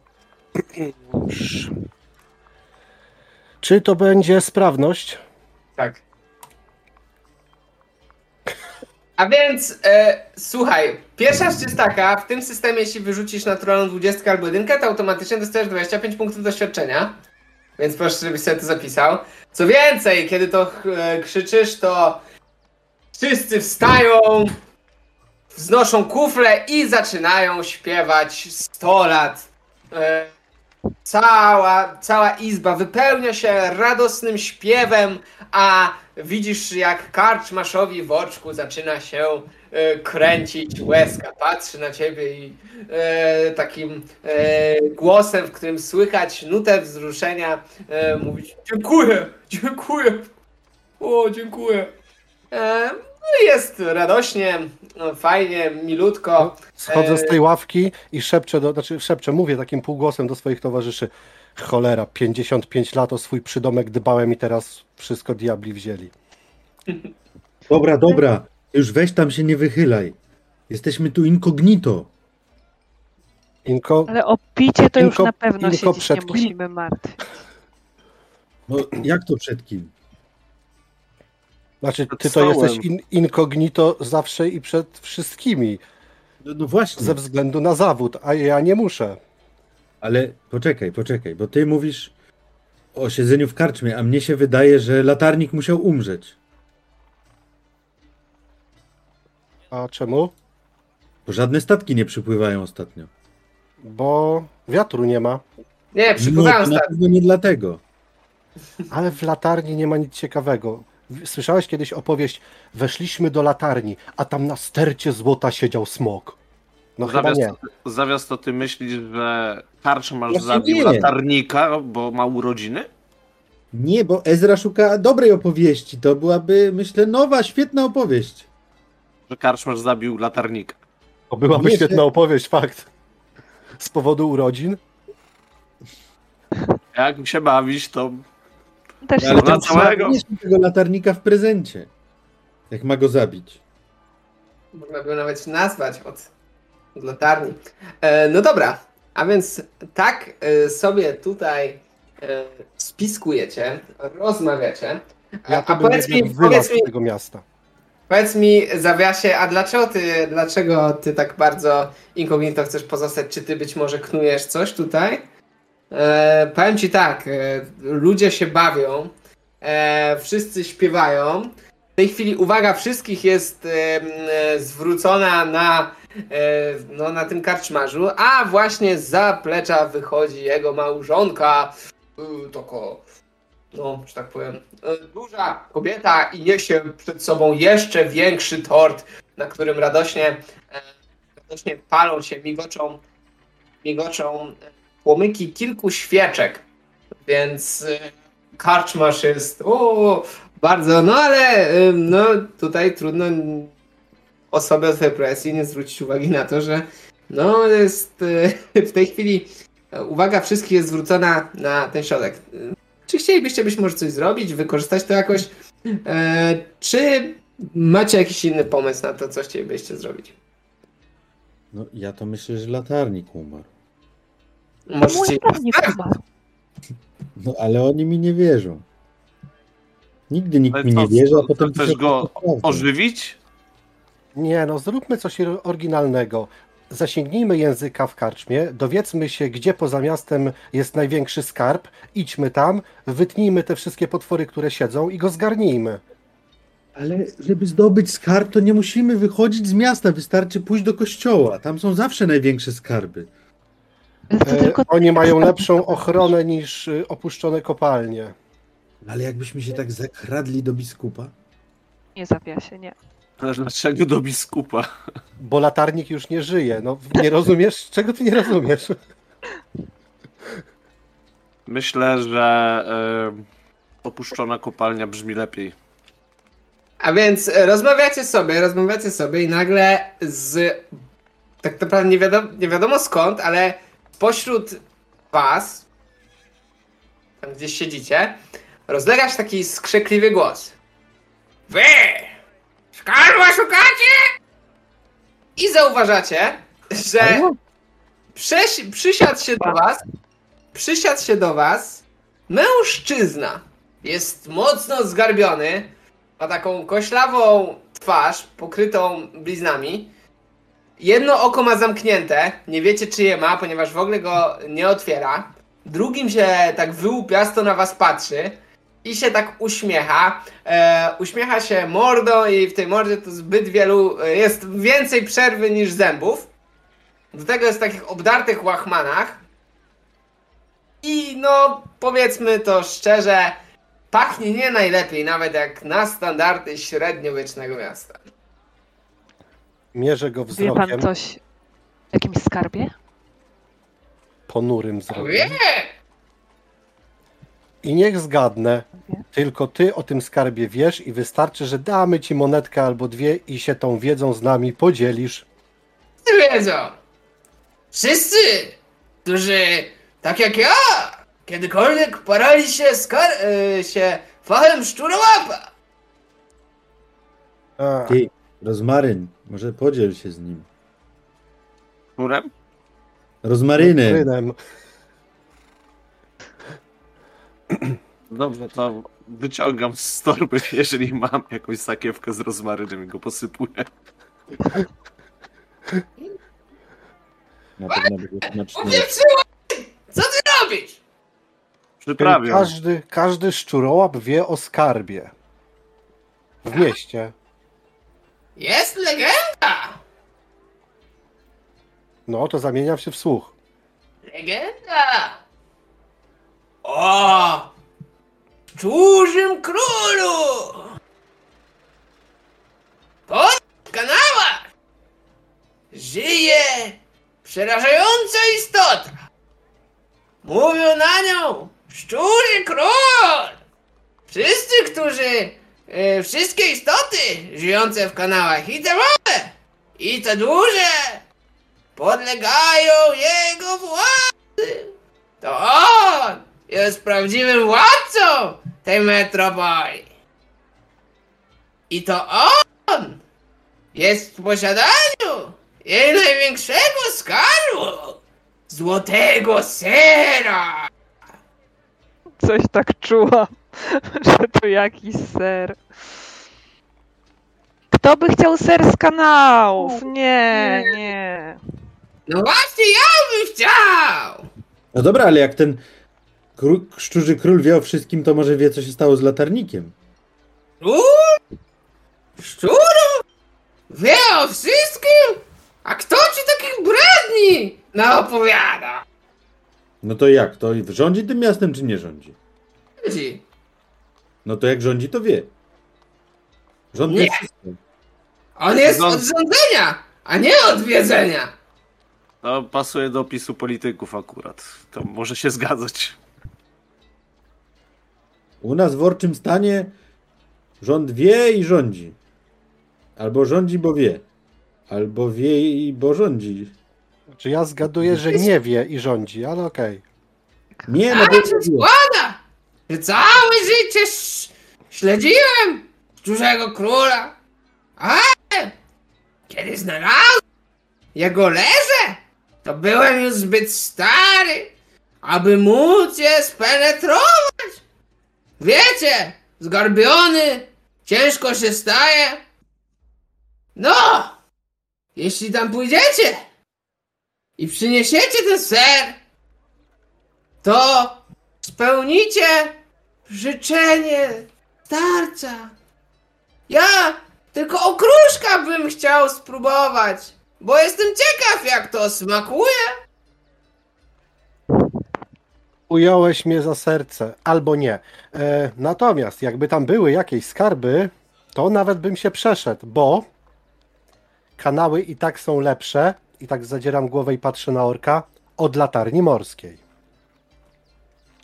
Czy to będzie sprawność? Tak. A więc, e, słuchaj, pierwsza rzecz jest taka, w tym systemie jeśli wyrzucisz naturalną 20 albo 1, to automatycznie dostajesz 25 punktów doświadczenia. Więc proszę, żebyś sobie to zapisał. Co więcej, kiedy to e, krzyczysz, to wszyscy wstają, wznoszą kufle i zaczynają śpiewać 100 lat. E, cała, cała izba wypełnia się radosnym śpiewem, a widzisz jak karczmaszowi w oczku zaczyna się e, kręcić łezka. Patrzy na ciebie i e, takim e, głosem, w którym słychać nutę wzruszenia e, mówić dziękuję, dziękuję, o dziękuję. E, no jest radośnie, no, fajnie, milutko. Schodzę z tej ławki i szepczę, do, znaczy szepczę, mówię takim półgłosem do swoich towarzyszy. Cholera, 55 lat o swój przydomek dbałem i teraz wszystko diabli wzięli. Dobra, dobra. Już weź tam się nie wychylaj. Jesteśmy tu incognito. Inko, Ale o picie to już Tylko- na pewno się nie kim? musimy martwić. No jak to przed kim? Znaczy ty to jesteś in, incognito zawsze i przed wszystkimi, No, no właśnie. ze względu na zawód, a ja nie muszę. Ale poczekaj, poczekaj, bo ty mówisz o siedzeniu w karczmie, a mnie się wydaje, że latarnik musiał umrzeć. A czemu? Bo żadne statki nie przypływają ostatnio. Bo wiatru nie ma, Nie, No, przypływają to na statki. pewno nie dlatego. ale w latarni nie ma nic ciekawego. Słyszałeś kiedyś opowieść, weszliśmy do latarni, a tam na stercie złota siedział smok. No chyba Zamiast, nie. to, zamiast to ty myślisz, że karczmarz Właśnie zabił nie. latarnika, bo ma urodziny? Nie, bo Ezra szuka dobrej opowieści. To byłaby, myślę, nowa, świetna opowieść. Że karczmarz zabił latarnika. To byłaby Nie, świetna że- opowieść, fakt. Z powodu urodzin. Jak się bawić, to Też Ale się na całego. wnieść tego latarnika w prezencie. Jak ma go zabić. Można by nawet nazwać od, od latarni. E, no dobra, a więc tak e, sobie tutaj e, spiskujecie, rozmawiacie. A, Ja a powiedz, mi, powiedz, mi, z tego miasta. powiedz mi, Zawiasie, a dlaczego ty, dlaczego ty tak bardzo incognito chcesz pozostać? Czy ty być może knujesz coś tutaj? E, powiem ci tak, e, ludzie się bawią, e, wszyscy śpiewają. W tej chwili uwaga wszystkich jest zwrócona na, no, na tym karczmarzu, a właśnie z zaplecza wychodzi jego małżonka, tako, no, że tak powiem, duża kobieta i niesie przed sobą jeszcze większy tort, na którym radośnie, radośnie palą się, migoczą, migoczą płomyki kilku świeczek, więc y, karczmarz jest o, bardzo, no ale no tutaj trudno n- osobie o tej presji nie zwrócić uwagi na to, że no jest y, w tej chwili e, uwaga wszystkich jest zwrócona na ten środek. Y, Czy chcielibyście być może coś zrobić, wykorzystać to jakoś, e, czy macie jakiś inny pomysł na to, co chcielibyście zrobić? No ja to myślę, że latarnik umarł. Mój Możecie... prawnik umarł. No ale oni mi nie wierzą. Nigdy nikt Ale mi nie wierzy, a potem chcesz go. Ożywić? Nie, no zróbmy coś oryginalnego. Zasięgnijmy języka w karczmie, dowiedzmy się, gdzie poza miastem jest największy skarb, idźmy tam, wytnijmy te wszystkie potwory, które siedzą i go zgarnijmy. Ale żeby zdobyć skarb, to nie musimy wychodzić z miasta, wystarczy pójść do kościoła. Tam są zawsze największe skarby. E, tylko Oni mają lepszą ochronę niż y, opuszczone kopalnie. Ale jakbyśmy się tak zakradli do biskupa? nie zawia się, nie. Ale dlaczego do biskupa? Bo latarnik już nie żyje. No, nie rozumiesz? Czego ty nie rozumiesz? Myślę, że e, opuszczona kopalnia brzmi lepiej. A więc e, rozmawiacie sobie, rozmawiacie sobie i nagle z. Tak naprawdę nie wiadomo, nie wiadomo skąd, ale pośród was, tam gdzieś siedzicie, rozlega się taki skrzykliwy głos. Wy! Skarbła szukacie? I zauważacie, że Prześ, przysiadł się do was, przysiadł się do was mężczyzna. Jest mocno zgarbiony, ma taką koślawą twarz pokrytą bliznami. Jedno oko ma zamknięte, nie wiecie czy je ma, ponieważ w ogóle go nie otwiera. Drugim się tak wyłupiasto na was patrzy i się tak uśmiecha. E, uśmiecha się mordą i w tej mordzie to zbyt wielu, e, jest więcej przerwy niż zębów. Do tego jest w takich obdartych łachmanach. I no, powiedzmy to szczerze, pachnie nie najlepiej, nawet jak na standardy średniowiecznego miasta. Mierzę go Wie wzrokiem, pan coś w jakimś skarbie? ponurym wzrokiem. Wie! I niech zgadnę, tylko ty o tym skarbie wiesz i wystarczy, że damy ci monetkę albo dwie i się tą wiedzą z nami podzielisz. Wszyscy wiedzą! Wszyscy, którzy, tak jak ja, kiedykolwiek porali się, skar- y, się fachem szczurołapa. A, Ty, rozmaryn, może podziel się z nim. Murem? Rozmarynem. płynem. Dobrze, to wyciągam z torby, jeżeli mam jakąś sakiewkę z rozmarynem i go posypuję. Na pewno będzie! Co ty robisz? Przyprawiam. Każdy, każdy szczurołap wie o skarbie. W mieście. Jest legenda! No, to zamieniam się w słuch. Legenda! O! Szczurzym królu! Pod w kanałach żyje przerażająca istota. Mówią na nią szczurzy król! Wszyscy, którzy... E, wszystkie istoty żyjące w kanałach i te małe, i te duże podlegają jego władzy. To on jest prawdziwym władcą tej metropolii. I to on jest w posiadaniu jej największego skarbu złotego sera. Coś tak czułam, że to jakiś ser. Kto by chciał ser z kanałów? Nie, nie. No właśnie ja bym chciał! No dobra, ale jak ten kró- szczurzy król wie o wszystkim, to może wie, co się stało z latarnikiem. Król? Szczurów? Wie o wszystkim? A kto ci takich bredni naopowiada? No to jak? To rządzi tym miastem, czy nie rządzi? Ci. No to jak rządzi, to wie. Rząd wie Nie. wszystko. On jest No. od rządzenia, a nie od wiedzenia. To pasuje do opisu polityków akurat. To może się zgadzać. U nas w orczym stanie rząd wie i rządzi. Albo rządzi, bo wie. Albo wie i bo rządzi. Czy ja zgaduję, że nie wie i rządzi, ale okej. Nie, no się składa, że całe życie śledziłem dużego króla, ale kiedy znalazłem jego leże, to byłem już zbyt stary, aby móc je spenetrować. Wiecie, zgarbiony, ciężko się staje. No, jeśli tam pójdziecie i przyniesiecie ten ser, to spełnicie życzenie starca. Ja tylko okruszka bym chciał spróbować, bo jestem ciekaw jak to smakuje. Ująłeś mnie za serce, albo nie. E, natomiast jakby tam były jakieś skarby, to nawet bym się przeszedł, bo kanały i tak są lepsze, i tak zadzieram głowę i patrzę na orka, od latarni morskiej.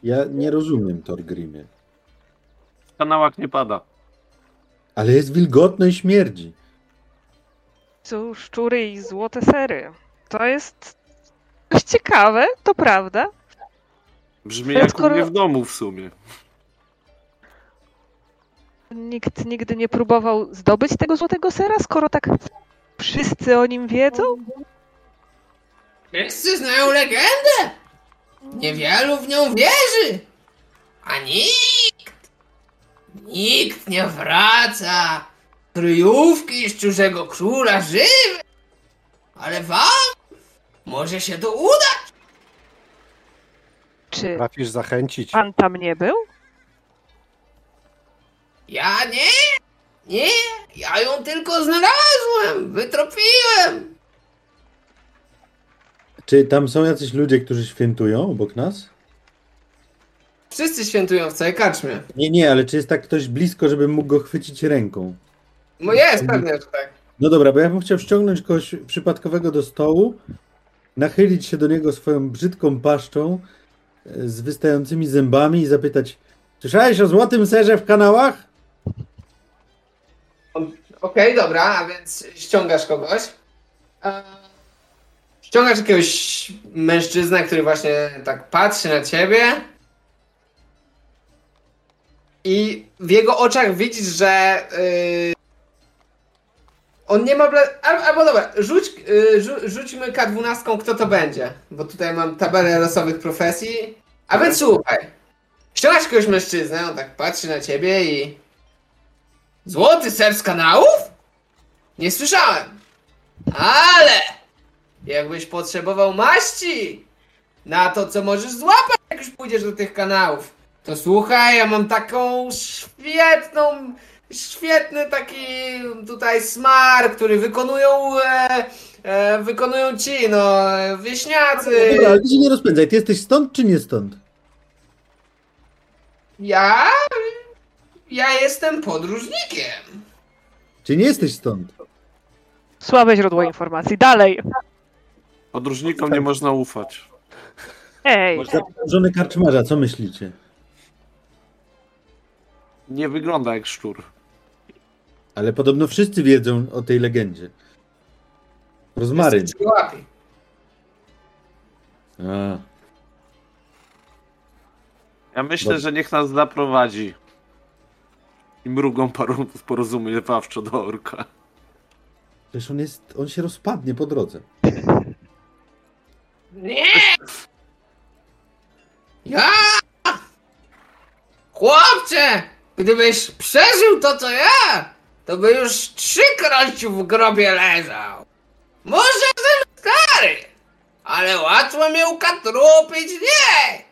Ja nie rozumiem Torgrimie. Kanałach nie pada. Ale jest wilgotno i śmierdzi. Są szczury i złote sery. To jest dość ciekawe, to prawda. Brzmi jak skoro- u mnie w domu w sumie. Nikt nigdy nie próbował zdobyć tego złotego sera, skoro tak wszyscy o nim wiedzą? Wszyscy znają legendę. Niewielu w nią wierzy. A nikt, nikt nie wraca. Kryjówki szczurzego króla żywy. Ale wam może się to uda. Czy Trafisz zachęcić. pan tam nie był? Ja nie, nie, ja ją tylko znalazłem, wytropiłem. Czy tam są jacyś ludzie, którzy świętują obok nas? Wszyscy świętują w całej karczmie. Nie, nie, ale czy jest tak ktoś blisko, żebym mógł go chwycić ręką? No jest pewnie, że tak. No dobra, bo ja bym chciał ściągnąć kogoś przypadkowego do stołu, nachylić się do niego swoją brzydką paszczą e, z wystającymi zębami i zapytać Słyszałeś o złotym serze w kanałach? Okej, dobra, a więc ściągasz kogoś. E, Ściągasz jakiegoś mężczyznę, który właśnie tak patrzy na ciebie. I w jego oczach widzisz, że yy, on nie ma. Bla... Al, albo dobra, rzuć, yy, rzu, rzućmy K12, kto to będzie. Bo tutaj mam tabelę losowych profesji. A więc słuchaj. Ściągasz jakiegoś mężczyznę, on tak patrzy na ciebie i. Złoty ser z kanałów? Nie słyszałem. Ale jakbyś potrzebował maści na to, co możesz złapać, jak już pójdziesz do tych kanałów, to słuchaj, ja mam taką świetną, świetny taki tutaj smar, który wykonują, e, e, wykonują ci, no, wieśniacy. Dobra, ale ty się nie rozpędzaj, ty jesteś stąd czy nie stąd? Ja, ja jestem podróżnikiem. Czy nie jesteś stąd? Słabe źródło informacji. Dalej. Podróżnikom nie można ufać. Ej, żony karczmarza, co myślicie? Nie wygląda jak szczur. Ale podobno wszyscy wiedzą o tej legendzie. Rozmaryn. A, Ja myślę, Dobrze. że niech nas zaprowadzi. I mrugą porozumiewawczo do orka. przecież on jest, on się rozpadnie po drodze. Nie! Ja! Chłopcze! Gdybyś przeżył to, co ja, to by już trzykroć w grobie leżał. Może jestem stary, ale łatwo mnie ukatrupić nie!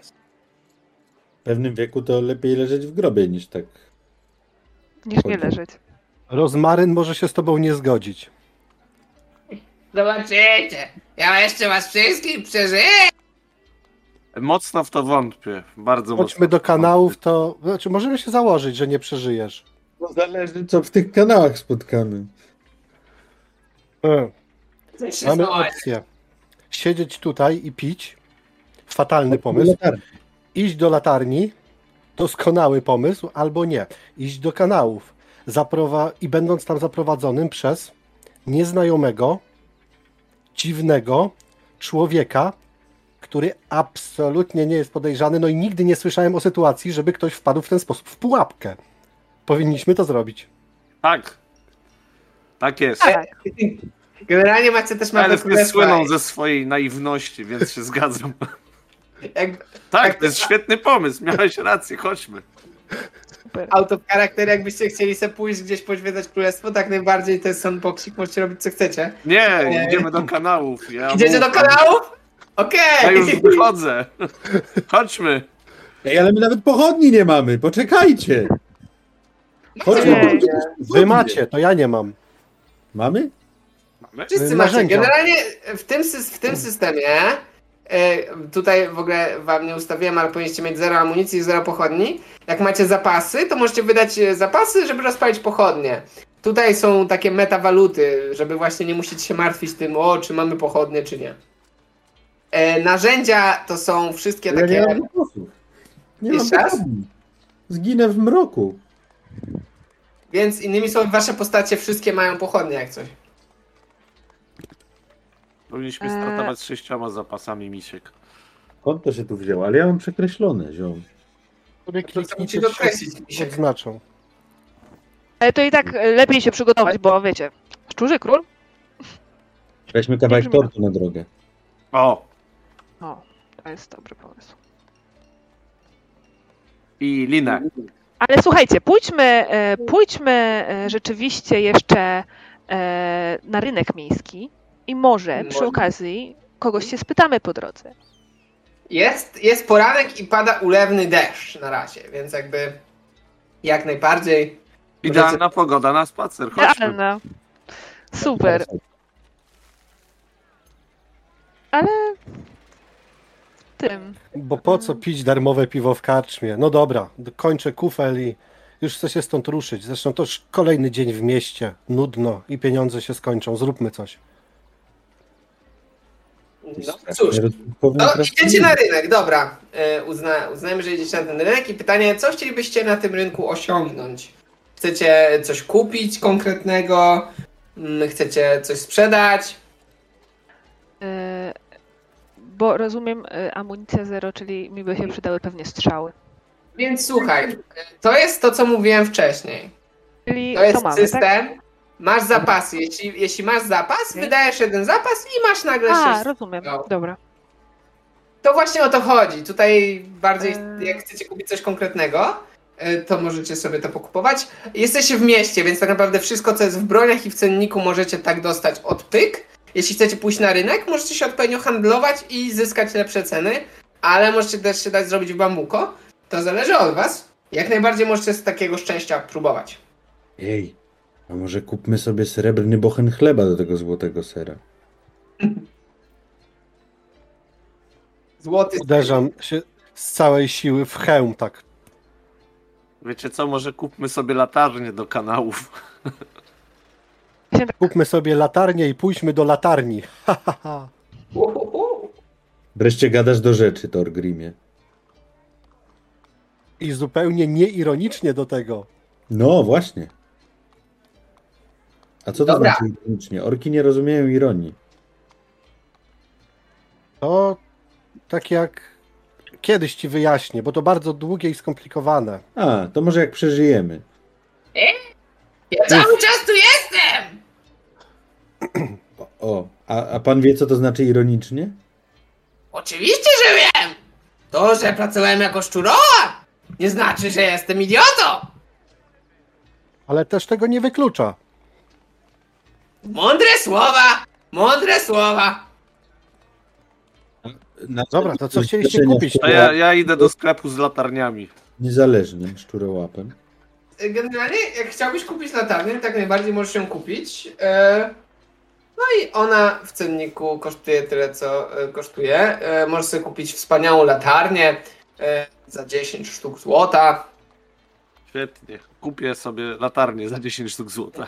W pewnym wieku to lepiej leżeć w grobie niż tak. niż nie leżeć. Rozmaryn może się z tobą nie zgodzić. Zobaczycie, ja jeszcze was wszystkich przeżyję. Mocno w to wątpię. Bardzo Chodźmy mocno. do kanałów, to znaczy możemy się założyć, że nie przeżyjesz. No zależy co w tych kanałach spotkamy. Coś się Mamy opcję. Siedzieć tutaj i pić. Fatalny pomysł. Iść do latarni. Doskonały pomysł, albo nie. Iść do kanałów. Zaprowa- I będąc tam zaprowadzonym przez nieznajomego, dziwnego człowieka, który absolutnie nie jest podejrzany. No i nigdy nie słyszałem o sytuacji, żeby ktoś wpadł w ten sposób w pułapkę. Powinniśmy to zrobić. Tak. Tak jest. Tak. Generalnie macie też Elfy królestwa. słyną ze swojej naiwności, więc się zgadzam. Jak Tak, to jest świetny pomysł. Miałeś rację, chodźmy. Auto w charakter, jakbyście chcieli sobie pójść gdzieś poświęcać królestwo, tak najbardziej to jest sandboxik, możecie robić co chcecie. Nie, idziemy do kanałów. Ja Idziecie do kanałów? Okej! Ja już wychodzę. Chodźmy. Ej, ale my nawet pochodni nie mamy, poczekajcie. Chodźmy. Chodźmy. Wy macie, to ja nie mam. Mamy? Mamy? Wszyscy macie. narzędzia. Generalnie w tym, sys- w tym systemie e, tutaj w ogóle wam nie ustawiłem, ale powinniście mieć zero amunicji i zero pochodni. Jak macie zapasy, to możecie wydać e, zapasy, żeby rozpalić pochodnie. Tutaj są takie metawaluty, żeby właśnie nie musieć się martwić tym, o, czy mamy pochodnie, czy nie. E, narzędzia to są wszystkie Ja nie takie... mam. Nie mam Jeszcze raz? pochodni. Zginę w mroku. Więc innymi słowy, wasze postacie wszystkie mają pochodnie jak coś. Powinniśmy Eee. startować z sześcioma zapasami misiek. Skąd to się tu wzięło? Ale ja mam przekreślone, ziom. Sobie To co kliknijcie, musicie się dokreślić, Misiek. odznaczą. Ale to i tak e, lepiej się przygotować, bo wiecie, szczurzy król? Weźmy kawałek tortu na drogę. O! O, to jest dobry pomysł. I linę. Ale słuchajcie, pójdźmy, e, pójdźmy e, rzeczywiście jeszcze e, na rynek miejski i może przy okazji kogoś się spytamy po drodze. Jest, jest poranek i pada ulewny deszcz na razie, więc jakby jak najbardziej. Idealna pogoda na spacer. Chodźmy. Idealna. Super, ale tym. Bo po co pić darmowe piwo w karczmie? No dobra, kończę kufel i już chcę się stąd ruszyć. Zresztą to już kolejny dzień w mieście. Nudno i pieniądze się skończą. Zróbmy coś. No cóż, no teraz- idziecie na rynek, dobra. E, Uzna, uznajmy, że idziecie na ten rynek i pytanie, co chcielibyście na tym rynku osiągnąć? Chcecie coś kupić konkretnego? Mm, Chcecie coś sprzedać? E, Bo rozumiem, e, amunicja zero, czyli mi by się przydały pewnie strzały. Więc słuchaj, to jest to, co mówiłem wcześniej. Czyli To jest mamy, tak? system. Masz zapasy. Jeśli, jeśli masz zapas, Okej. wydajesz jeden zapas i masz nagle A, sześć. rozumiem. No. Dobra. To właśnie o to chodzi. Tutaj bardziej, Eee. jak chcecie kupić coś konkretnego, y, to możecie sobie to pokupować. Jesteście w mieście, więc tak naprawdę wszystko, co jest w broniach i w cenniku, możecie tak dostać od pyk. Jeśli chcecie pójść na rynek, możecie się odpowiednio handlować i zyskać lepsze ceny, ale możecie też się dać zrobić w bambuko. To zależy od was. Jak najbardziej możecie z takiego szczęścia próbować. Ej, a może kupmy sobie srebrny bochen chleba do tego złotego sera? Złoty. Uderzam się z całej siły w hełm, tak. Wiecie co, może kupmy sobie latarnię do kanałów. Tak- Kupmy sobie latarnię i pójdźmy do latarni. Ha, ha, ha. Wreszcie gadasz do rzeczy, Torgrimie. I zupełnie nieironicznie do tego. No, właśnie. A co to Dobra. znaczy ironicznie? Orki nie rozumieją ironii. To tak jak kiedyś ci wyjaśnię, bo to bardzo długie i skomplikowane. A, to może jak przeżyjemy. Ja cały czas tu jestem! O, a, a pan wie, co to znaczy ironicznie? Oczywiście, że wiem! To, że pracowałem jako szczuroła, nie znaczy, że jestem idiotą! Ale też tego nie wyklucza. Mądre słowa! Mądre słowa! Na Dobra, to co chcieliście kupić? Ja, ja idę do sklepu z latarniami. Niezależnym szczurołapem. Generalnie, jak chciałbyś kupić latarnię, tak najbardziej możesz ją kupić. E, No i ona w cenniku kosztuje tyle, co e, kosztuje. E, Możesz sobie kupić wspaniałą latarnię e, za 10 sztuk złota. Świetnie. Kupię sobie latarnię za 10 sztuk złota.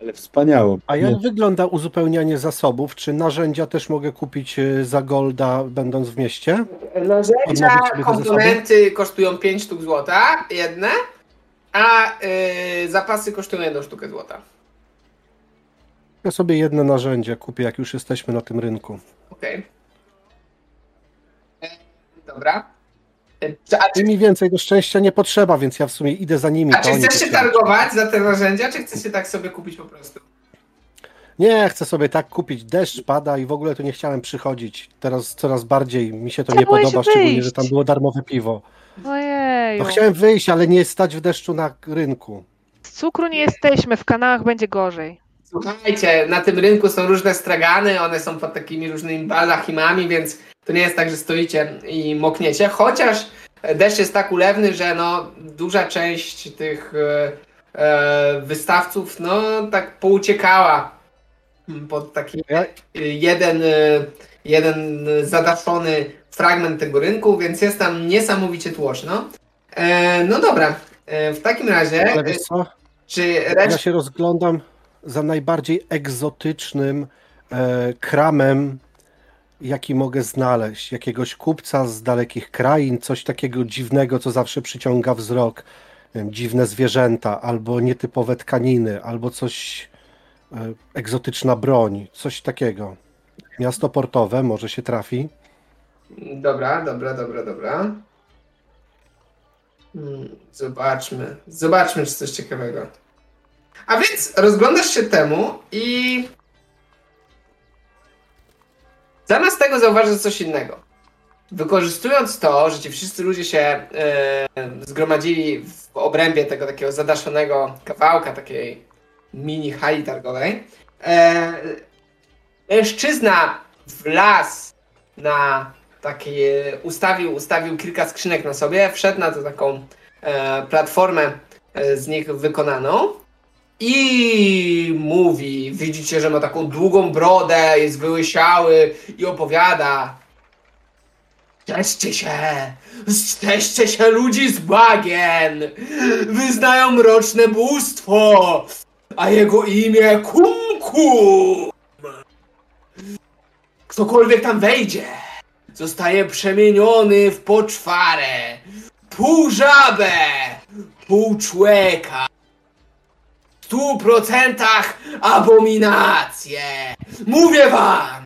Ale wspaniało. A jak Nie, wygląda uzupełnianie zasobów? Czy narzędzia też mogę kupić za golda, będąc w mieście? Narzędzia, komponenty kosztują 5 sztuk złota, jedne, a y, zapasy kosztują jedną sztukę złota. Ja sobie jedno narzędzie kupię, jak już jesteśmy na tym rynku. Okej. E, Dobra. E, czy- A, czy, mi więcej do szczęścia nie potrzeba, więc ja w sumie idę za nimi. a czy chcesz się targować za te narzędzia, czy chcesz się tak sobie kupić po prostu? Nie, chcę sobie tak kupić. Deszcz pada i w ogóle tu nie chciałem przychodzić. Teraz coraz bardziej mi się to nie Chciałeś podoba, szczególnie, wyjść. że tam było darmowe piwo. Ojej. No chciałem wyjść, ale nie stać w deszczu na rynku. Z cukru nie jesteśmy, w kanałach będzie gorzej. Słuchajcie, na tym rynku są różne stragany, one są pod takimi różnymi balachimami, więc to nie jest tak, że stoicie i mokniecie, chociaż deszcz jest tak ulewny, że no duża część tych e, e, wystawców no tak pouciekała pod taki Ja, jeden, y, jeden zadaszony fragment tego rynku, więc jest tam niesamowicie tłoczno. E, no dobra, e, w takim razie, e, czy Ja reszta... się rozglądam za najbardziej egzotycznym e, kramem, jaki mogę znaleźć. Jakiegoś kupca z dalekich krain, coś takiego dziwnego, co zawsze przyciąga wzrok. Wiem, dziwne zwierzęta, albo nietypowe tkaniny, albo coś, e, egzotyczna broń, coś takiego. Miasto portowe, może się trafi. Dobra, dobra, dobra, dobra. Hmm, Zobaczmy, zobaczmy, czy coś ciekawego. A więc rozglądasz się temu i zamiast tego zauważysz coś innego. Wykorzystując to, że ci wszyscy ludzie się e, zgromadzili w obrębie tego takiego zadaszonego kawałka, takiej mini hali targowej, e, mężczyzna wlazł na takie, ustawił, ustawił kilka skrzynek na sobie, wszedł na tą taką e, platformę z nich wykonaną i mówi, widzicie, że ma taką długą brodę, jest wyłysiały i opowiada Cieszcie się! Cieszcie się ludzi z bagien! Wyznają mroczne bóstwo! A jego imię Kumkum! Ktokolwiek tam wejdzie, zostaje przemieniony w poczwarę, pół żabę, pół człowieka. Stu procentach abominacje. Mówię wam!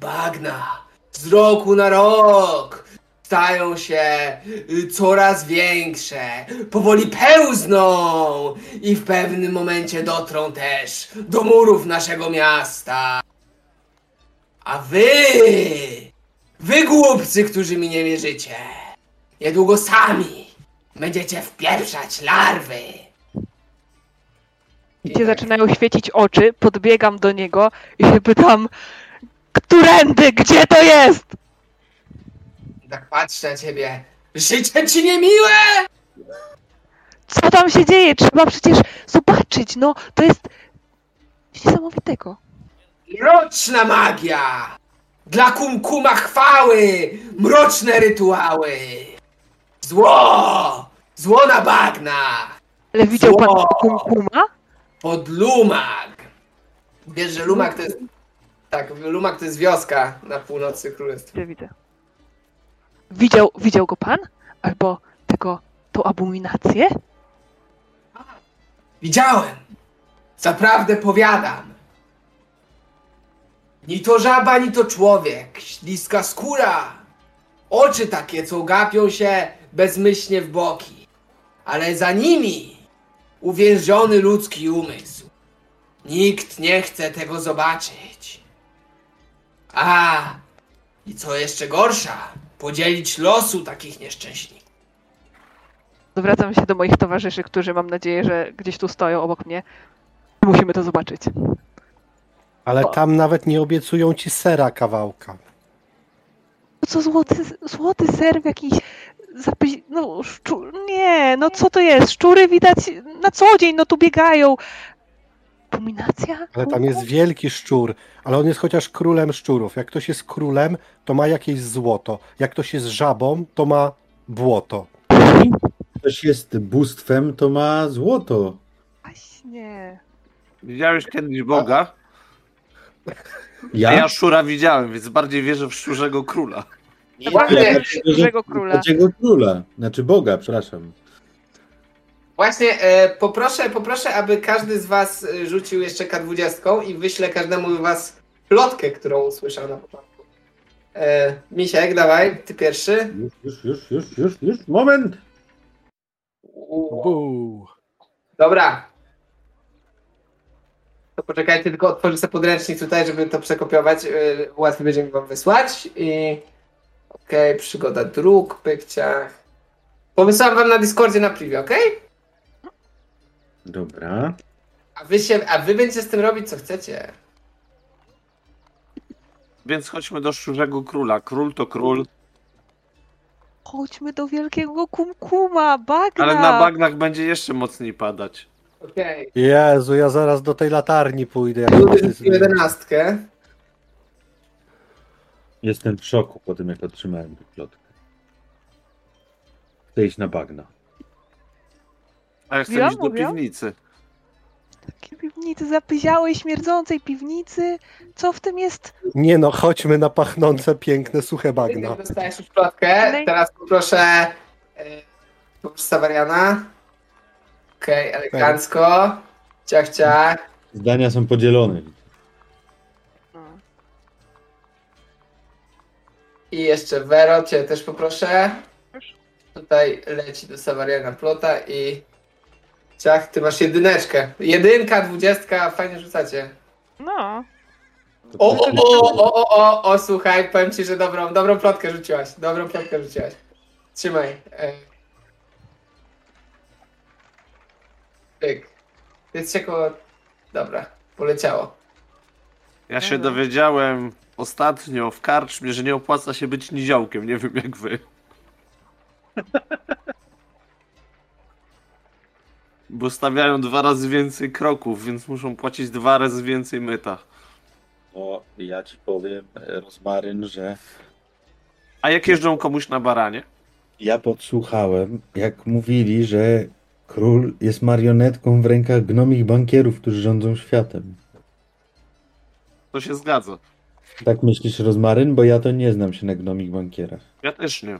Bagna z roku na rok stają się y, coraz większe, powoli pełzną i w pewnym momencie dotrą też do murów naszego miasta. A wy, wy głupcy, którzy mi nie wierzycie, niedługo sami będziecie wpieprzać larwy. I się zaczynają świecić oczy, podbiegam do niego i się pytam, którędy, gdzie to jest? Tak patrzę na ciebie. Życie ci niemiłe! Co tam się dzieje? Trzeba przecież zobaczyć, no to jest niesamowitego. Mroczna magia! Dla kumkuma chwały! Mroczne rytuały! Zło! Zło na bagnach! Ale widział pan kumkuma? Pod Lumak! Wiesz, że Lumak to jest... Tak, Lumak to jest wioska na północy królestwa. Widzę, widzę. Widział, widział go pan? Albo tego, tą abominację? Widziałem! Zaprawdę powiadam! Ni to żaba, ni to człowiek. Śliska skóra. Oczy takie, co gapią się bezmyślnie w boki. Ale za nimi uwięziony ludzki umysł. Nikt nie chce tego zobaczyć. A, i co jeszcze gorsza, podzielić losu takich nieszczęśników. Zwracam się do moich towarzyszy, którzy mam nadzieję, że gdzieś tu stoją obok mnie. Musimy to zobaczyć. Ale tam nawet nie obiecują ci sera kawałka. No co złoty, złoty serw jakiś zapy... no szczur... nie, no co to jest? Szczury widać na co dzień, no tu biegają. Abominacja? Ale tam jest wielki szczur, ale on jest chociaż królem szczurów. Jak ktoś jest królem, to ma jakieś złoto. Jak ktoś jest żabą, to ma błoto. Ktoś jest bóstwem, to ma złoto. Właśnie. Widziałeś kiedyś Boga? Ja? A ja Szura widziałem, więc bardziej wierzę w Szczurzego Króla. Właśnie, Dużego króla. Takiego króla. Znaczy Boga, przepraszam. Właśnie, e, poproszę, poproszę, aby każdy z was e, rzucił jeszcze K20 i wyślę każdemu z was plotkę, którą usłyszał na początku. E, Misiek, dawaj, ty pierwszy. Już, już, już, już, już, już. Moment! Buu. Dobra. To poczekajcie, tylko otworzę sobie podręcznik tutaj, żeby to przekopiować. E, łatwiej będzie mi wam wysłać. I okej, przygoda dróg, pykciach. Pomysłałem wam na Discordzie na privie, okej? Dobra. A wy się, a wy będziecie z tym robić co chcecie. Więc chodźmy do Szczurzego Króla. Król to król, Chodźmy do wielkiego kumkuma, bagna. ale na bagnach będzie jeszcze mocniej padać. Okej. Jezu, ja zaraz do tej latarni pójdę. Jak rzucił jedenastkę. Jestem w szoku po tym, jak otrzymałem tę plotkę. Chcę iść na bagna. A ja chcę Mówiłam, iść do mówiłam? piwnicy. Takiej piwnicy zapyziałej, śmierdzącej piwnicy. Co w tym jest? Nie no, chodźmy na pachnące, piękne, suche bagna. Dostajesz już plotkę. Teraz poproszę e, poproszę Sawariana. Okej, elegancko. Ciach, ciach. Zdania są podzielone. I jeszcze Vero, cię też poproszę. Tutaj leci do Sawariana plota i ciach, ty masz jedyneczkę. Jedynka, dwudziestka, fajnie rzucacie. No. O, o, o, o, o, o, o, słuchaj, powiem ci, że dobrą, dobrą plotkę rzuciłaś. Dobrą plotkę rzuciłaś. Trzymaj. E. Pyk. Jest jako... Dobra, poleciało. Ja się dowiedziałem ostatnio w karczmie, że nie opłaca się być niziołkiem. Nie wiem jak wy. Bo stawiają dwa razy więcej kroków, więc muszą płacić dwa razy więcej myta. O, ja ci powiem, Rozmaryn, że A jak jeżdżą komuś na baranie? ja podsłuchałem, jak mówili, że król jest marionetką w rękach gnomich bankierów, którzy rządzą światem. To się zgadza. Tak myślisz, Rozmaryn? Bo ja to nie znam się na gnomich bankierach. Ja też nie.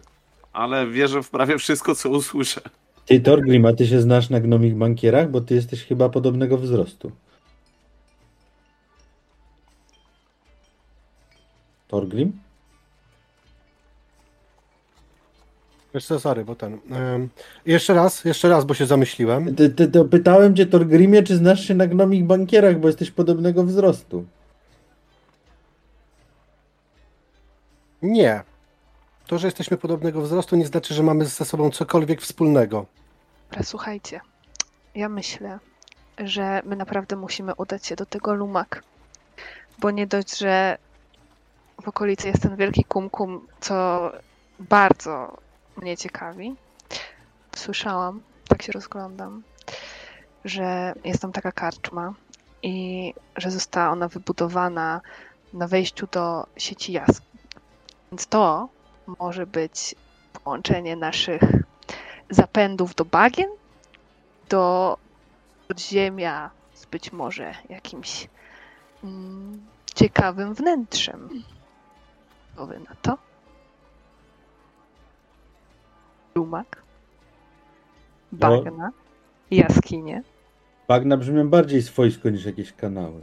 Ale wierzę w prawie wszystko, co usłyszę. Ty, Torgrim, a ty się znasz na gnomich bankierach? Bo ty jesteś chyba podobnego wzrostu. Torgrim? Wiesz co, sorry, bo ten... jeszcze raz, jeszcze raz, bo się zamyśliłem. Ty, ty, to pytałem cię, Torgrimie, czy znasz się na gnomich bankierach, bo jesteś podobnego wzrostu. Nie. To, że jesteśmy podobnego wzrostu, nie znaczy, że mamy ze sobą cokolwiek wspólnego. Dobra, słuchajcie. Ja myślę, że my naprawdę musimy udać się do tego lumak. Bo nie dość, że w okolicy jest ten wielki kumkum, co bardzo mnie ciekawi. Słyszałam, tak się rozglądam, że jest tam taka karczma i że została ona wybudowana na wejściu do sieci jaskiń. Więc to może być połączenie naszych zapędów do bagien, do podziemia z być może jakimś mm, ciekawym wnętrzem. Co wy na to? Lumak, bagna, jaskinie. Bagna brzmią bardziej swojsko niż jakieś kanały.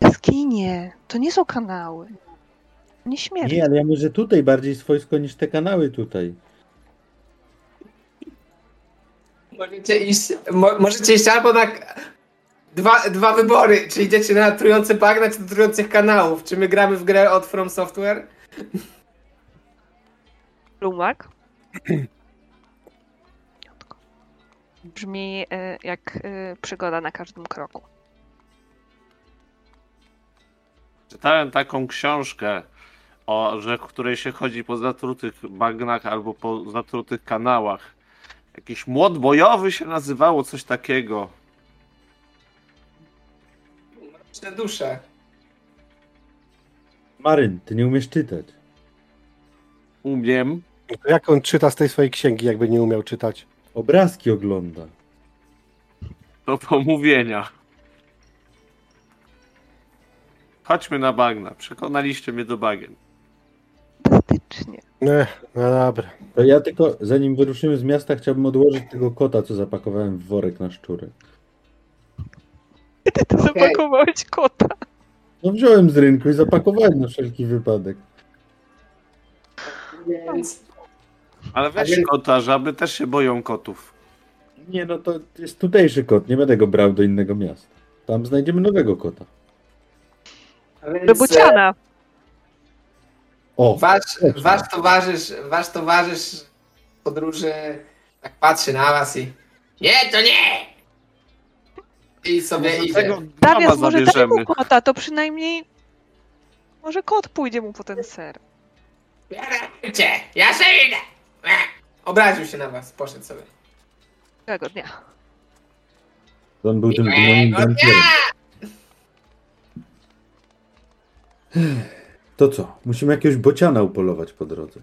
Jaskinie, to nie są kanały. Nie śmierć. Nie, ale ja mówię, że tutaj bardziej swojsko niż te kanały tutaj. Możecie iść, mo, możecie iść albo na dwa, dwa wybory. Czy idziecie na trujące bagna, czy do trujących kanałów. Czy my gramy w grę od From Software? Lumak. Brzmi e, jak e, przygoda na każdym kroku. Czytałem taką książkę, o, że w której się chodzi po zatrutych bagnach albo po zatrutych kanałach. Jakiś młot bojowy się nazywało, coś takiego. Mroczne dusze. Maryn, ty nie umiesz czytać. Umiem. Jak on czyta z tej swojej księgi, jakby nie umiał czytać? Obrazki ogląda. Do pomówienia. Chodźmy na bagna. Przekonaliście mnie do bagien. Fantastycznie. Nie, no dobra. To ja tylko, zanim wyruszymy z miasta, chciałbym odłożyć tego kota, co zapakowałem w worek na szczury. Ty to Okej. zapakowałeś kota. No wziąłem z rynku i zapakowałem na wszelki wypadek. Więc Ale weź więc- kota, żaby też się boją kotów. Nie, no to jest tutejszy kot, nie będę go brał do innego miasta. Tam znajdziemy nowego kota. a więc, Do Buciana. O, Wasz, wasz towarzysz, wasz towarzysz podróży tak patrzy na was i nie, to nie! I sobie Może idzie. tego Darius, mama może daj mu kota, to przynajmniej może kot pójdzie mu po ten ser. Bierzcie, ja się idę! Obraził się na was, poszedł sobie. Tego dnia. On był tym gnomim. To co? Musimy jakiegoś bociana upolować po drodze.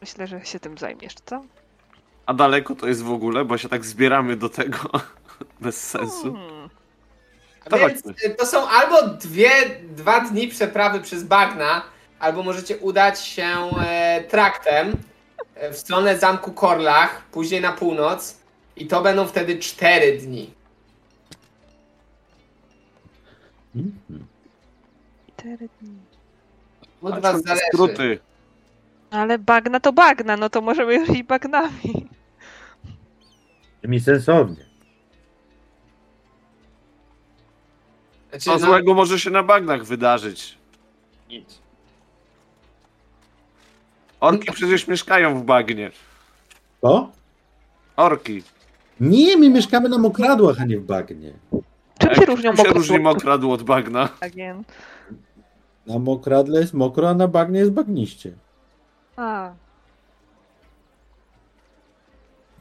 Myślę, że się tym zajmiesz, co? A daleko to jest w ogóle, bo się tak zbieramy do tego bez sensu. Hmm. To Więc chodźmy. to są albo dwie, dwa dni przeprawy przez bagna, albo możecie udać się e, traktem e, w stronę zamku Korlach, później na północ i to będą wtedy cztery dni. Mhm. Cztery dni. Od Patrzmy was zależy. skróty. Ale bagna to bagna, no to możemy już iść bagnami. Mi sensownie. Znaczy, Co no, złego może się na bagnach wydarzyć? Nic. Orki przecież mieszkają w bagnie. To? Orki. Nie, my mieszkamy na mokradłach, a nie w bagnie. Czym się różnią Czym się różni od mokradło od bagna? bagien? Na mokradle jest mokro, a na bagnie jest bagniście. A,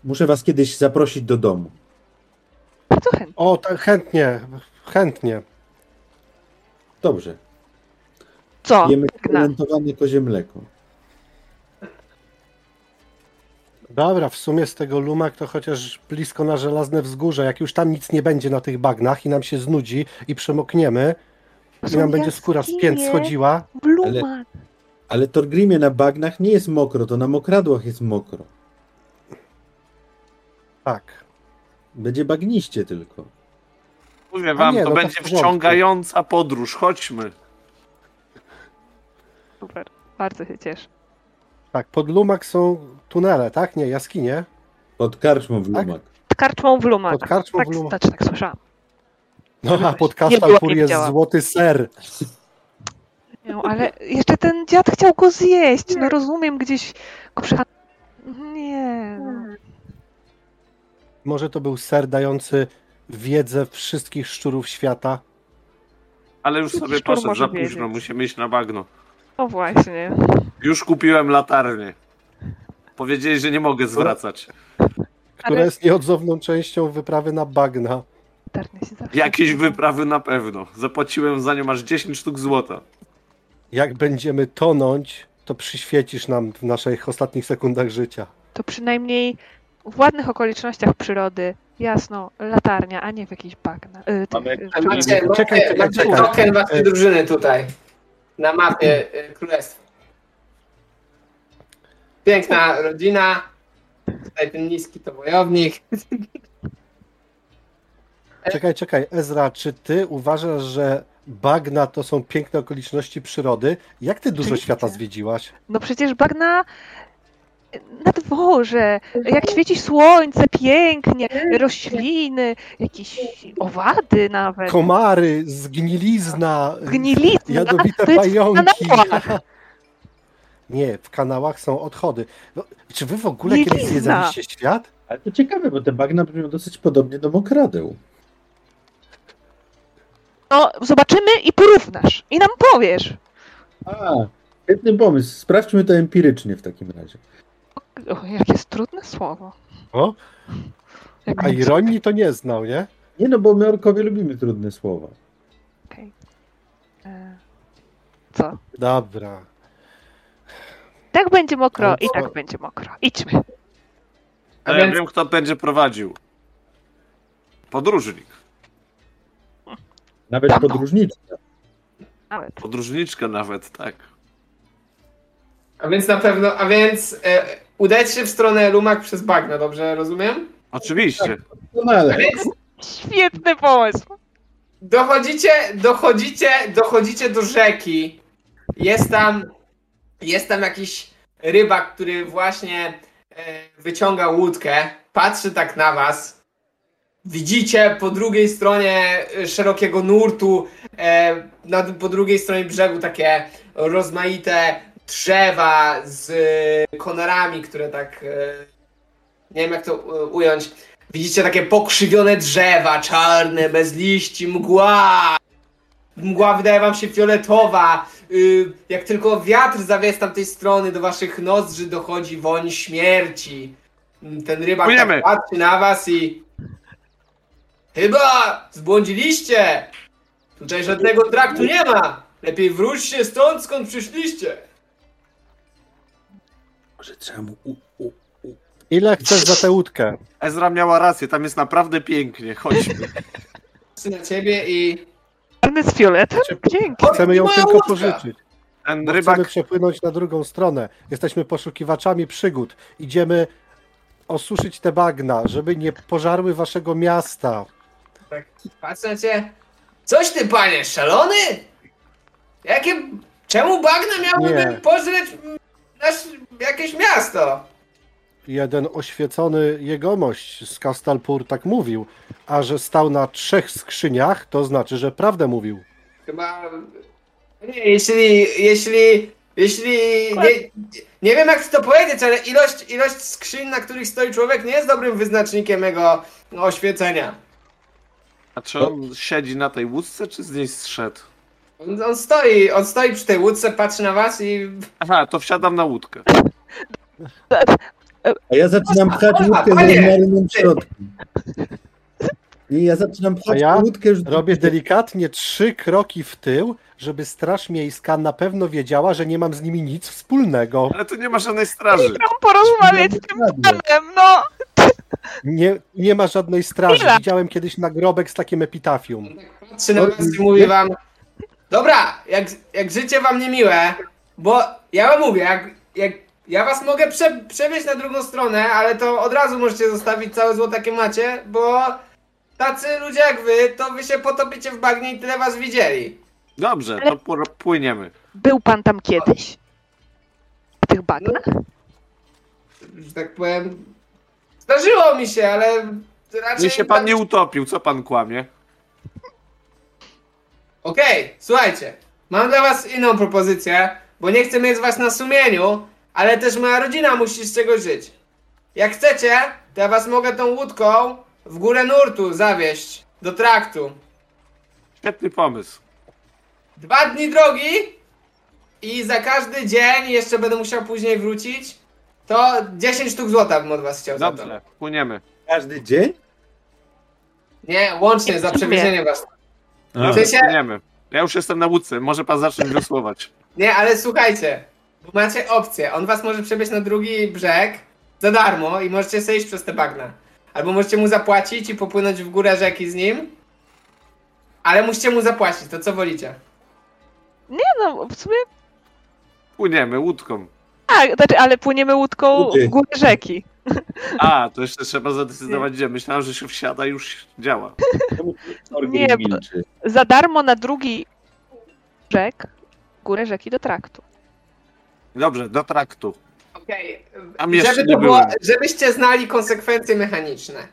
Muszę was kiedyś zaprosić do domu. bardzo chętnie. O, tak, chętnie, chętnie. Dobrze. Co? Jemy fermentowane kozie mleko. Dobra, w sumie z tego lumak to chociaż blisko na żelazne wzgórze. Jak już tam nic nie będzie na tych bagnach i nam się znudzi i przemokniemy, i nam będzie skóra z pięt schodziła, Bluma. Ale Torgrimie na bagnach nie jest mokro, to na mokradłach jest mokro. tak. Będzie bagniście tylko. Mówię A wam, nie, to no to w będzie porządku. wciągająca podróż. Chodźmy. Super. Bardzo się cieszę. Tak, pod lumak są tunele, tak? Nie, jaskinie. Pod karczmą w Tak? lumak. Z karczmą w Lumak. Pod karczmą tak, w Lumak. Znaczy, tak słyszałam. No a pod Kasztalpur jest złoty ser. No, ale jeszcze ten dziad chciał go zjeść. No rozumiem, gdzieś go przycha... Nie. Może to był ser dający wiedzę wszystkich szczurów świata. Ale już Szczur sobie poszedł może za późno, wiedzieć. musimy iść na bagno. No właśnie. Już kupiłem latarnię. Powiedzieli, że nie mogę zwracać. która Ale- jest nieodzowną częścią wyprawy na bagna. Się zawsze Jakieś wyprawy na pewno. Zapłaciłem za nią aż 10 sztuk złota. Jak będziemy tonąć, to przyświecisz nam w naszych ostatnich sekundach życia. To przynajmniej w ładnych okolicznościach przyrody. Jasno, latarnia, a nie w jakiejś bagna. Y, tych, Mamy- y, Macie, Czekaj, macie, czekaj, macie czekaj. token waszej E- drużyny tutaj. Na mapie y, królestwa. Piękna rodzina. Tutaj ten niski to wojownik. Czekaj, czekaj, Ezra, czy ty uważasz, że bagna to są piękne okoliczności przyrody? Jak ty dużo Oczywiście. świata zwiedziłaś? No przecież bagna na dworze, jak świeci słońce, pięknie, rośliny, jakieś owady nawet, Komary, zgnilizna, gnilizna, jadowite to w pająki. Nie, w kanałach są odchody. No, Czy wy w ogóle kiedyś Mielizna. zwiedzaliście świat? Ale to ciekawe, bo te bagna brzmią dosyć podobnie do mokradeł. No zobaczymy i porównasz i nam powiesz. A, świetny pomysł. Sprawdźmy to empirycznie w takim razie. O, jakie jest trudne słowo. O, Jak a ironii to nie znał, nie? Nie no, bo my orkowie lubimy trudne słowa. Okej. E, Co? Dobra. Tak będzie mokro Ale i tak będzie mokro. Idźmy. A A ja więc- wiem, kto będzie prowadził. Podróżnik. Nawet Dawno. podróżniczka. Nawet. Podróżniczka nawet, tak. A więc na pewno, a więc e, udać się w stronę Lumak przez bagno, dobrze rozumiem? Oczywiście. A więc Świetny pomysł. dochodzicie, dochodzicie, dochodzicie do rzeki. Jest tam, jest tam jakiś rybak, który właśnie e, wyciąga łódkę, patrzy tak na was. Widzicie po drugiej stronie e, szerokiego nurtu, e, na, po drugiej stronie brzegu takie rozmaite drzewa z e, konarami, które tak, nie wiem jak to ująć, Widzicie takie pokrzywione drzewa, czarne, bez liści, mgła. Mgła wydaje wam się fioletowa. Y, jak tylko wiatr zawieje z tamtej strony, do waszych nozdrzy dochodzi woń śmierci. Ten rybak tak patrzy na was i... Chyba zbłądziliście! Tutaj żadnego traktu nie ma! Lepiej wróćcie stąd, skąd przyszliście! Może trzeba mu... U, u, u. Ile chcesz za tę łódkę? Ezra miała rację, tam jest naprawdę pięknie. Chodźmy. Patrzę na ciebie i... Czarny z fioletem? Dzięki. Chcemy ją Moja tylko łódka. pożyczyć. Ten rybak chcemy przepłynąć na drugą stronę. Jesteśmy poszukiwaczami przygód. Idziemy osuszyć te bagna, żeby nie pożarły waszego miasta. Tak, patrzę na ciebie. Coś ty, panie, szalony? Jakie... Czemu bagna miałyby Nie. pożreć mm, nasz... jakieś miasto? Jeden oświecony jegomość z Kastalpur tak mówił, a że stał na trzech skrzyniach, to znaczy, że prawdę mówił. Chyba... Nie, jeśli... jeśli... Jeśli... Nie, nie wiem jak to powiedzieć, ale ilość, ilość skrzyń, na których stoi człowiek nie jest dobrym wyznacznikiem jego oświecenia. A czy on siedzi na tej łódce, czy z niej zszedł? On, on stoi, on stoi przy tej łódce, patrzy na was i... Aha, to wsiadam na łódkę. A ja zaczynam pchać łódkę z w środku. I ja zaczynam A pchać ja łódkę już... robię delikatnie trzy kroki w tył, żeby Straż Miejska na pewno wiedziała, że nie mam z nimi nic wspólnego. Ale tu nie ma żadnej straży. Chcę porozmawiać z tym panem, no! Nie, nie ma żadnej straży. Widziałem kiedyś nagrobek z takim epitafium. Patrzy na was i mówi wam... Dobra, jak, jak życie wam niemiłe, bo ja wam mówię, jak, jak ja was mogę prze, przewieźć na drugą stronę, ale to od razu możecie zostawić całe złoto jakie macie, bo tacy ludzie jak wy, to wy się potopicie w bagnie i tyle was widzieli. Dobrze, to pł- płyniemy. Był pan tam kiedyś? W tych bagnach? Że tak powiem... Zdarzyło mi się, ale raczej... Nie się pan nie utopił, co pan kłamie? Okej, słuchajcie. Mam dla was inną propozycję, bo nie chcę mieć was na sumieniu, ale też moja rodzina musi z czegoś żyć. Jak chcecie, to ja was mogę tą łódką w górę nurtu zawieźć do traktu. Świetny pomysł. Dwa dni drogi i za każdy dzień, jeszcze będę musiał później wrócić, to 10 sztuk złota bym od was chciał za to. Dobrze, płyniemy. Każdy dzień? Nie, łącznie za przewiezienie was. A, Dobrze, sensie- płyniemy. Ja już jestem na łódce, może pan zacząć wiosłować. Nie, ale słuchajcie, bo macie opcję. On was może przewieźć na drugi brzeg za darmo i możecie sobie iść przez te bagna. Albo możecie mu zapłacić i popłynąć w górę rzeki z nim. Ale musicie mu zapłacić, to co wolicie? Nie no, w sumie Płyniemy łódką. Tak, znaczy, ale płyniemy łódką w górę rzeki. A, to jeszcze trzeba zadecydować gdzie. Myślałem, że się wsiada i już działa. Nie, milczy. Za darmo na drugi brzeg, górę rzeki do traktu. Dobrze, do traktu. Okej, Tam jeszcze żeby nie to było, byłem. żebyście znali konsekwencje mechaniczne.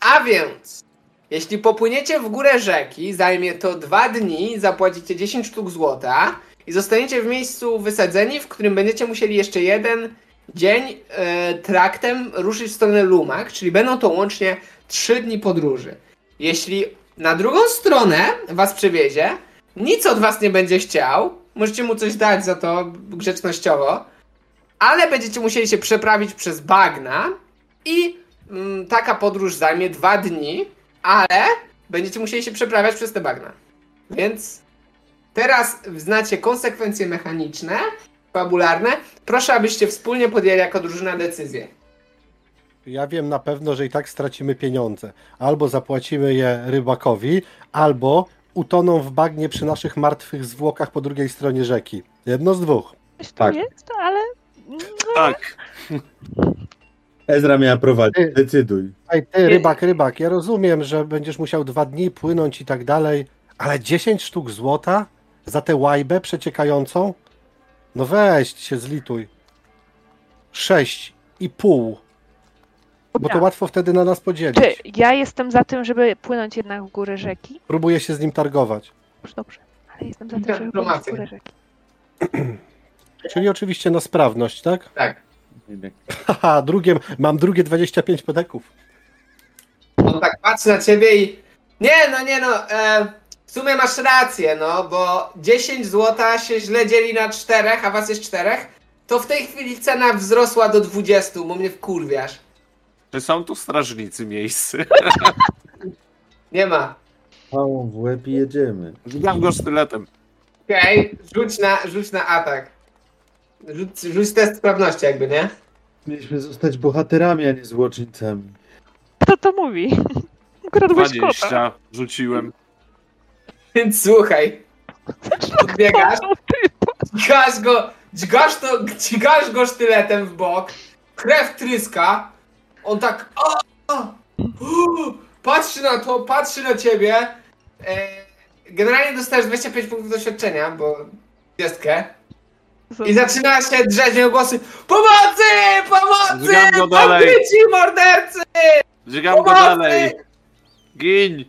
A więc, jeśli popłyniecie w górę rzeki, zajmie to dwa dni, zapłacicie 10 sztuk złota i zostaniecie w miejscu wysadzeni, w którym będziecie musieli jeszcze jeden dzień e, traktem ruszyć w stronę Lumak, czyli będą to łącznie 3 dni podróży. Jeśli na drugą stronę was przewiezie, nic od was nie będzie chciał, możecie mu coś dać za to grzecznościowo, ale będziecie musieli się przeprawić przez bagna i mm, taka podróż zajmie dwa dni, ale będziecie musieli się przeprawiać przez te bagna. Więc teraz znacie konsekwencje mechaniczne, fabularne. Proszę, abyście wspólnie podjęli jako drużyna decyzję. Ja wiem na pewno, że i tak stracimy pieniądze. Albo zapłacimy je rybakowi, albo utoną w bagnie przy naszych martwych zwłokach po drugiej stronie rzeki. Jedno z dwóch. Tu Tak. jest, ale Tak. Ezra miała prowadzić, decyduj. Ej, ty, rybak, rybak, ja rozumiem, że będziesz musiał dwa dni płynąć i tak dalej, ale 10 sztuk złota za tę łajbę przeciekającą? No weź się zlituj. Sześć i pół. Bo to Dobra. łatwo wtedy na nas podzielić. czy ja jestem za tym, żeby płynąć jednak w górę rzeki? Próbuję się z nim targować. Już dobrze, ale jestem za tym, żeby płynąć w górę rzeki. Czyli oczywiście na sprawność, tak? Tak. Haha, drugie, mam drugie 25 pedeków. On tak patrzy na ciebie i. Nie, no nie no. E, w sumie masz rację, no, bo 10 złota się źle dzieli na czterech, a was jest czterech. To w tej chwili cena wzrosła do 20, bo mnie wkurwiasz. Czy są tu strażnicy miejscy? Nie ma. Pałą w łeb i jedziemy. Dźgam go sztyletem. Okej, rzuć, na, rzuć na atak. Rzuć, rzuć test sprawności jakby, nie? Mieliśmy zostać bohaterami, a nie złoczyńcami. Kto to mówi? Ukradłeś kota. 20 rzuciłem. Więc słuchaj. Podbiegasz, dźgasz go, dźgasz, to, dźgasz go sztyletem w bok, krew tryska, on tak o, o, u, patrzy na to, patrzy na ciebie. E, generalnie dostajesz 25 punktów doświadczenia, bo dwudziestkę. I zaczyna się drzeć w głosy Pomocy! Pomocy! Go dalej. Bandyci, mordercy! Dźgam go dalej. Gin!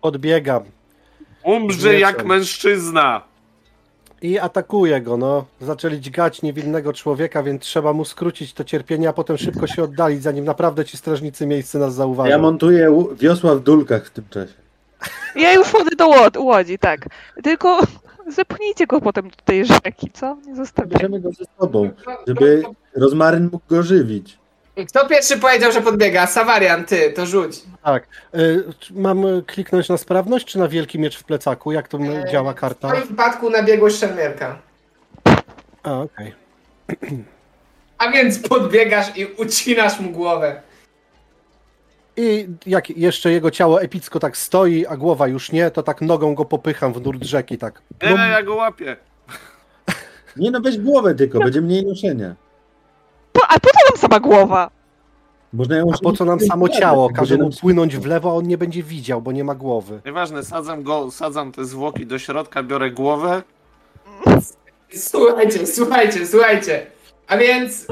Podbiegam Umrzyj Nie jak mężczyzna! i atakuję go, no. Zaczęli dźgać niewinnego człowieka, więc trzeba mu skrócić to cierpienie, a potem szybko się oddalić, zanim naprawdę ci strażnicy miejscy nas zauważą. Ja montuję wiosła w dulkach w tym czasie. Ja już wchodzę do łod- łodzi, tak. Tylko zepchnijcie go potem do tej rzeki, co? Nie zostawiajcie. Bierzemy go ze sobą, żeby rozmaryn mógł go żywić. Kto pierwszy powiedział, że podbiega? Savarian, ty, to rzuć. Tak. Y, mam kliknąć na sprawność, czy na wielki miecz w plecaku? Jak to y, Eee, działa W karta? twoim wypadku na biegłość szermierka. A, okej. A więc podbiegasz i ucinasz mu głowę. I jak jeszcze jego ciało epicko tak stoi, a głowa już nie, to tak nogą go popycham w nurt rzeki, tak. Nie, No, ja go łapię. Nie no, weź głowę tylko, będzie mniej noszenia. A po co nam sama głowa? Można ją a po co nam samo ciało? Każe mu płynąć w lewo, a on nie będzie widział, bo nie ma głowy. Nieważne, sadzam go, sadzam te zwłoki do środka, biorę głowę. Słuchajcie, słuchajcie, słuchajcie. A więc,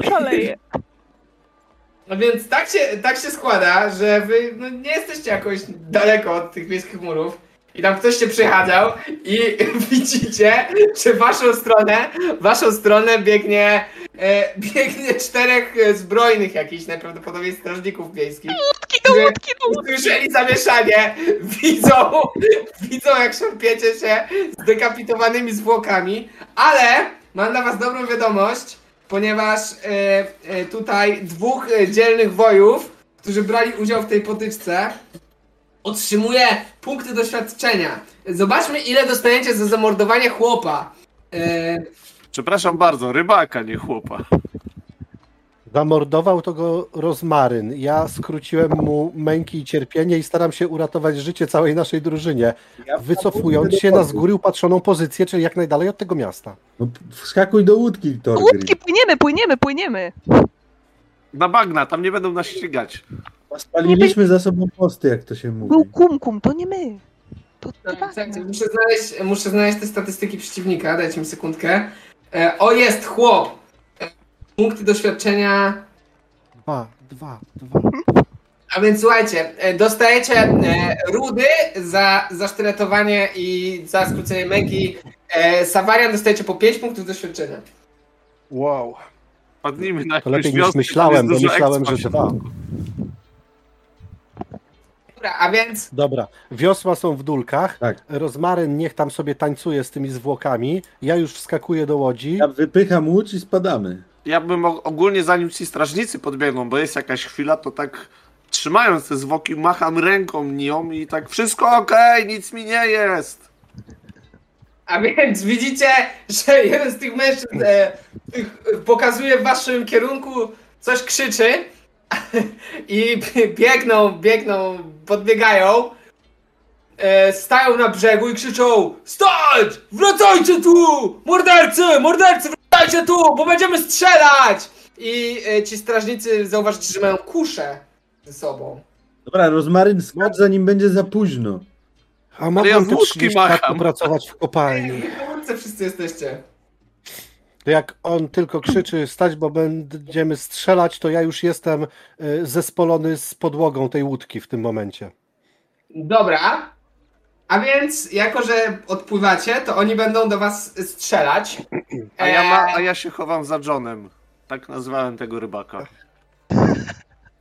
a więc tak, się, tak się składa, że wy no, nie jesteście jakoś daleko od tych miejskich murów. I tam ktoś się przechadzał i widzicie, że w waszą stronę, w waszą stronę biegnie, e, biegnie czterech e, zbrojnych jakichś, najprawdopodobniej strażników miejskich. Łódki do łódki do łódki. Usłyszeli zamieszanie, widzą, widzą jak szarpiecie się z dekapitowanymi zwłokami, ale mam dla was dobrą wiadomość, ponieważ e, e, tutaj dwóch e, dzielnych wojów, którzy brali udział w tej potyczce, otrzymuje punkty doświadczenia. Zobaczmy ile dostajecie za zamordowanie chłopa. E, Przepraszam bardzo, rybaka, nie chłopa. Zamordował to go rozmaryn. Ja skróciłem mu męki i cierpienie i staram się uratować życie całej naszej drużynie, wycofując się na z góry upatrzoną pozycję, czyli jak najdalej od tego miasta. No, wskakuj do łódki, Do Torgrim. łódki, płyniemy, płyniemy, płyniemy. Na bagna, tam nie będą nas ścigać. Spaliliśmy za sobą posty, jak to się mówi. Był kumkum, to nie my. To nie Tak, was. słuchajcie, muszę znaleźć, muszę znaleźć te statystyki przeciwnika, dajcie mi sekundkę. E, o, jest chłop! E, punkty doświadczenia. Dwa, dwa, dwa. A więc słuchajcie, e, dostajecie e, rudy za zasztyletowanie i za skrócenie męki. E, Savarian dostajecie po 5 punktów doświadczenia. Wow. Padnijmy na To jakąś lepiej niż myślałem, bo jest dużo myślałem, że dwa. Dobra, a więc Dobra, wiosła są w dulkach. Tak. Rozmaryn niech tam sobie tańcuje z tymi zwłokami. Ja już wskakuję do łodzi. Ja wypycham łódź i spadamy. Ja bym ogólnie, zanim ci strażnicy podbiegną, bo jest jakaś chwila, to tak trzymając te zwłoki, macham ręką nią i tak wszystko okej, nic mi nie jest. A więc widzicie, że jeden z tych mężczyzn e, tych, e, pokazuje w waszym kierunku, coś krzyczy i biegną, biegną, podbiegają, e, stają na brzegu i krzyczą Stać! Wracajcie tu! Mordercy! Mordercy! Wracajcie tu! Bo będziemy strzelać! I e, ci strażnicy zauważycie, że mają kuszę ze sobą. Dobra, rozmaryn skacz, zanim będzie za późno. A ja mogłem z te łódki 30 lat macham. popracować w kopalni. Wszyscy jesteście. To jak on tylko krzyczy stać, bo będziemy strzelać, to ja już jestem y, zespolony z podłogą tej łódki w tym momencie. Dobra. A więc, jako że odpływacie, to oni będą do was strzelać. A ja, ma, a Eee, ja się chowam za Johnem. Tak nazwałem tego rybaka.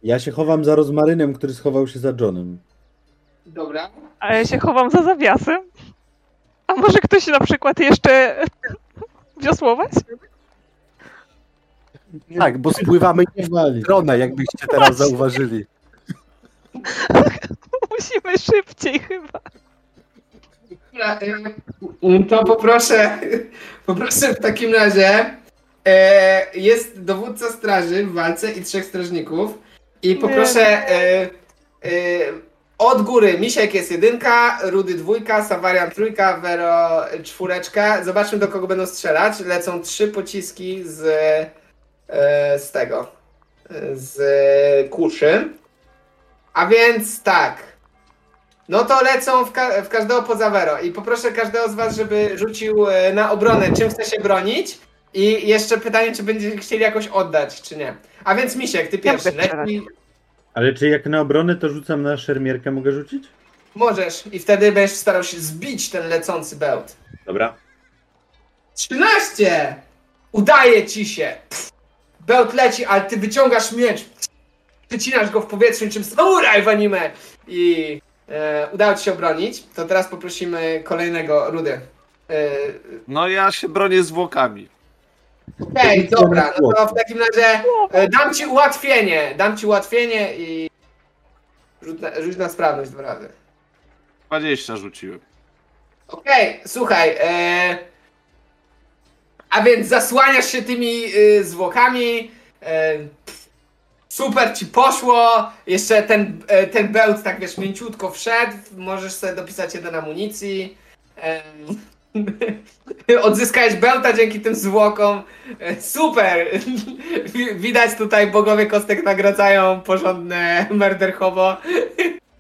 Ja się chowam za rozmarynem, który schował się za Johnem. Dobra. A ja się chowam za zawiasem. A może ktoś na przykład jeszcze wiosłować? Tak, bo spływamy nie w Wali. stronę, jakbyście teraz zauważyli. Musimy szybciej chyba. Dobra, e, To poproszę, poproszę w takim razie. E, jest dowódca straży w walce i trzech strażników. I poproszę e, e, od góry Misiek jest jedynka, Rudy dwójka, Savarian trójka, Vero czwóreczka. Zobaczmy do kogo będą strzelać. Lecą trzy pociski z, e, z tego, z kuszy. A więc tak. No to lecą w, ka- w każdego poza Vero i poproszę każdego z was, żeby rzucił e, na obronę, czym chce się bronić. I jeszcze pytanie, czy będziecie chcieli jakoś oddać, czy nie. A więc Misiek, ty pierwszy. Leci, Ale czy jak na obronę, to rzucam na szermierkę, mogę rzucić? możesz i wtedy będziesz starał się zbić ten lecący bełt. Dobra. 13! Udaje ci się. Pff. Bełt leci, ale ty wyciągasz miecz. Przycinasz go w powietrzu niczym samuraj w anime. I e, udało ci się obronić. To teraz poprosimy kolejnego Rudy. E, No ja się bronię zwłokami. Okej, dobra, no to w takim razie e, dam ci ułatwienie. Dam ci ułatwienie i rzuć na, rzuć na sprawność dwa razy. 20 rzuciłem. Okej, słuchaj. E, a więc zasłaniasz się tymi y, zwłokami. E, super ci poszło. Jeszcze ten, e, ten bełt tak wiesz, mięciutko wszedł. Możesz sobie dopisać jeden amunicji. Odzyskałeś bełta dzięki tym zwłokom. E, super! Wi- Widać tutaj bogowie kostek nagradzają porządne merderchowo.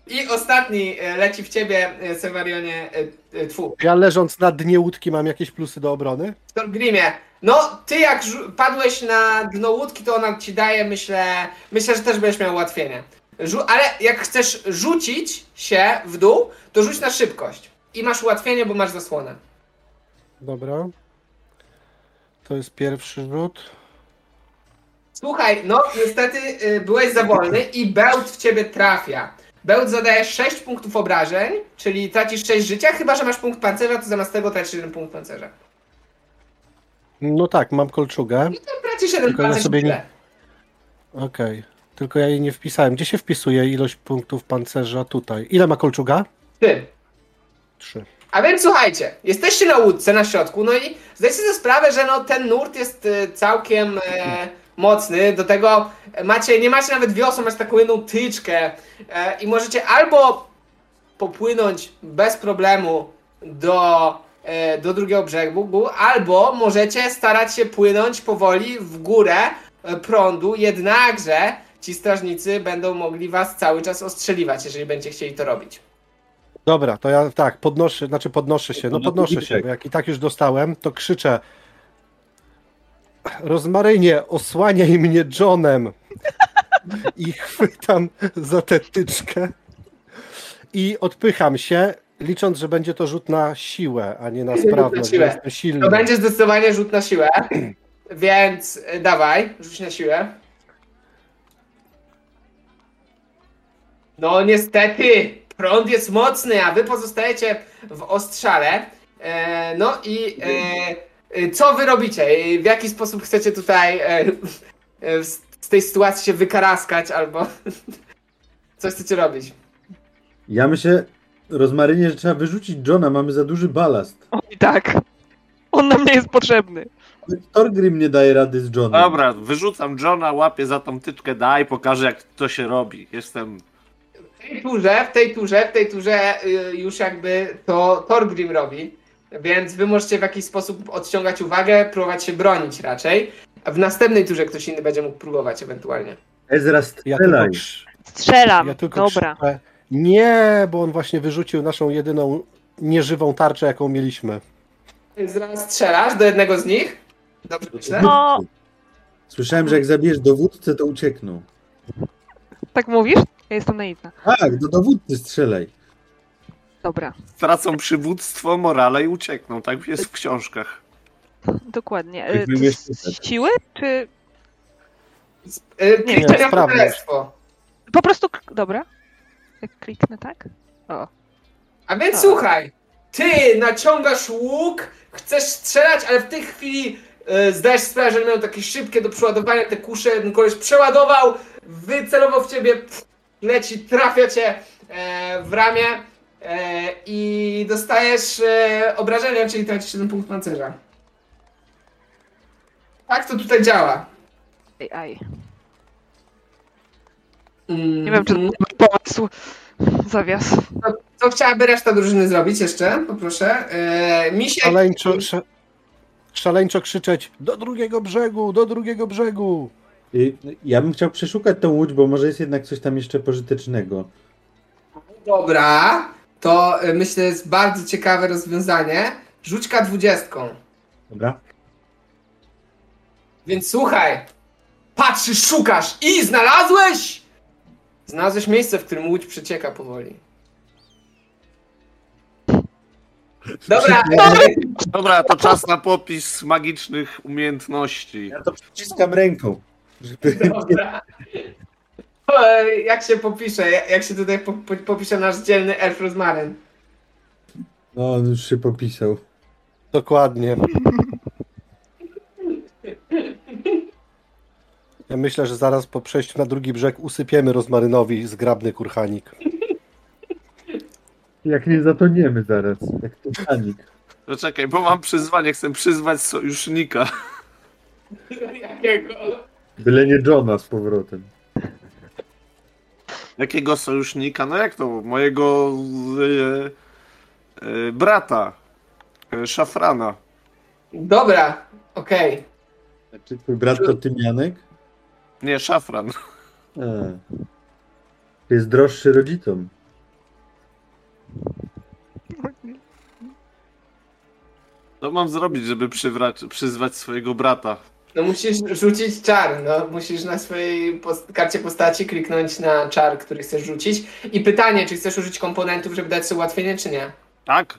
I ostatni e, leci w ciebie, e, Sewarionie, tfu, Ja leżąc na dnie łódki mam jakieś plusy do obrony? Stormgrimie. No, ty jak padłeś na dno łódki, to ona ci daje, myślę, myślę, że też będziesz miał ułatwienie. Ale jak chcesz rzucić się w dół, to rzuć na szybkość. I masz ułatwienie, bo masz zasłonę. Dobra. To jest pierwszy rzut. Słuchaj, no niestety y, byłeś za wolny i bełt w ciebie trafia. Bełt zadaje 6 punktów obrażeń, czyli tracisz 6 życia, chyba że masz punkt pancerza, to zamiast tego tracisz jeden punkt pancerza. No tak, mam kolczugę. To tracisz jeden Tylko ja pancerz sobie i tyle. Okej. Tylko ja jej nie wpisałem. Gdzie się wpisuje ilość punktów pancerza tutaj? Ile ma kolczuga? Ty. Trzy. A więc słuchajcie, jesteście na łódce na środku, no i zdajcie sobie sprawę, że no, ten nurt jest e, całkiem e, mocny. Do tego macie, nie macie nawet wiosła, macie taką jedną tyczkę e, i możecie albo popłynąć bez problemu do, e, do drugiego brzegu, albo możecie starać się płynąć powoli w górę e, prądu, jednakże ci strażnicy będą mogli was cały czas ostrzeliwać, jeżeli będziecie chcieli to robić. Dobra, to ja tak, podnoszę, znaczy podnoszę się, no No, podnoszę się, bo jak i tak już dostałem, to krzyczę Rozmarynie, osłaniaj mnie Johnem! I chwytam za tę tyczkę i odpycham się, licząc, że będzie to rzut na siłę, a nie na na sprawność, jestem silny. To będzie zdecydowanie rzut na siłę, więc y, dawaj, rzuć na siłę. No niestety, prąd jest mocny, a wy pozostajecie w ostrzale. E, no i e, co wy robicie? W jaki sposób chcecie tutaj e, e, z, z tej sytuacji się wykaraskać albo co chcecie robić? Ja myślę, rozmarynie, że trzeba wyrzucić Johna, mamy za duży balast. O, i tak. On nam nie jest potrzebny. Torgrim nie daje rady z Johnem. Dobra, wyrzucam Johna, łapię za tą tyczkę, daj, pokażę jak to się robi. Jestem... W tej turze, w tej turze, w tej turze y, już jakby to Torgrim robi, więc wy możecie w jakiś sposób odciągać uwagę, próbować się bronić raczej. A w następnej turze ktoś inny będzie mógł próbować ewentualnie. Ezra, Ja strzelaj. krz- Strzelam. ja tylko Dobra. krzyczę, nie, bo on właśnie wyrzucił naszą jedyną nieżywą tarczę, jaką mieliśmy. Zaraz strzelasz do jednego z nich. Dobrze myślę? No. Słyszałem, że jak zabijesz dowódcę, to uciekną. Tak mówisz? Ja jestem naiwna. Tak, do dowódcy strzelaj. Dobra, Stracą przywództwo, morale i uciekną. Tak jest w książkach. dokładnie. Z tutaj. siły, czy Y, Nie, sprawność. królestwo. po prostu... Dobra. Jak kliknę, tak? O. A więc A. słuchaj, ty naciągasz łuk, chcesz strzelać, ale w tej chwili y, zdajesz sprawę, że miał takie szybkie do przeładowania te kusze, ten koleś przeładował, wycelował w ciebie pff, leci, trafia cię e, w ramię e, i dostajesz e, obrażenia, czyli tracisz jeden punkt pancerza. Tak to tutaj działa. Aj, aj. Mm, Nie wiem, czy to dobry pomysł. Zawias. Co chciałaby reszta drużyny zrobić jeszcze? Poproszę. E, Misiek, Szaleńczo, sze, szaleńczo krzyczeć do drugiego brzegu, do drugiego brzegu. Y, Ja bym chciał przeszukać tą łódź, bo może jest jednak coś tam jeszcze pożytecznego. dobra, to e, myślę jest bardzo ciekawe rozwiązanie. Rzućka dwudziestką. Dobra? Więc słuchaj, patrzysz, szukasz i znalazłeś! Znalazłeś miejsce, w którym łódź przecieka powoli. Dobra, Dobra, to czas na popis magicznych umiejętności. Ja to przyciskam ręką. Żeby... dobra. O, Jak się popisze, jak się tutaj po, po, popisze nasz dzielny elf rozmaryn? No, on już się popisał. Dokładnie. Ja myślę, że zaraz po przejściu na drugi brzeg usypiemy rozmarynowi zgrabny kurhanik. Jak nie zatoniemy zaraz, jak Titanic. No czekaj, bo mam przyzwanie, chcę przyzwać sojusznika. Jakiego? Byle nie Johna z powrotem. Jakiego sojusznika? No jak to? Mojego e, e, brata. E, szafrana. Dobra, okej. Czy twój brat to Tymianek? Nie, szafran. A. Jest droższy rodzicom. Co mam zrobić, żeby przywrać, przyzwać swojego brata? No musisz rzucić czar, no musisz na swojej post- karcie postaci kliknąć na czar, który chcesz rzucić i pytanie, czy chcesz użyć komponentów, żeby dać sobie ułatwienie, czy nie. Tak?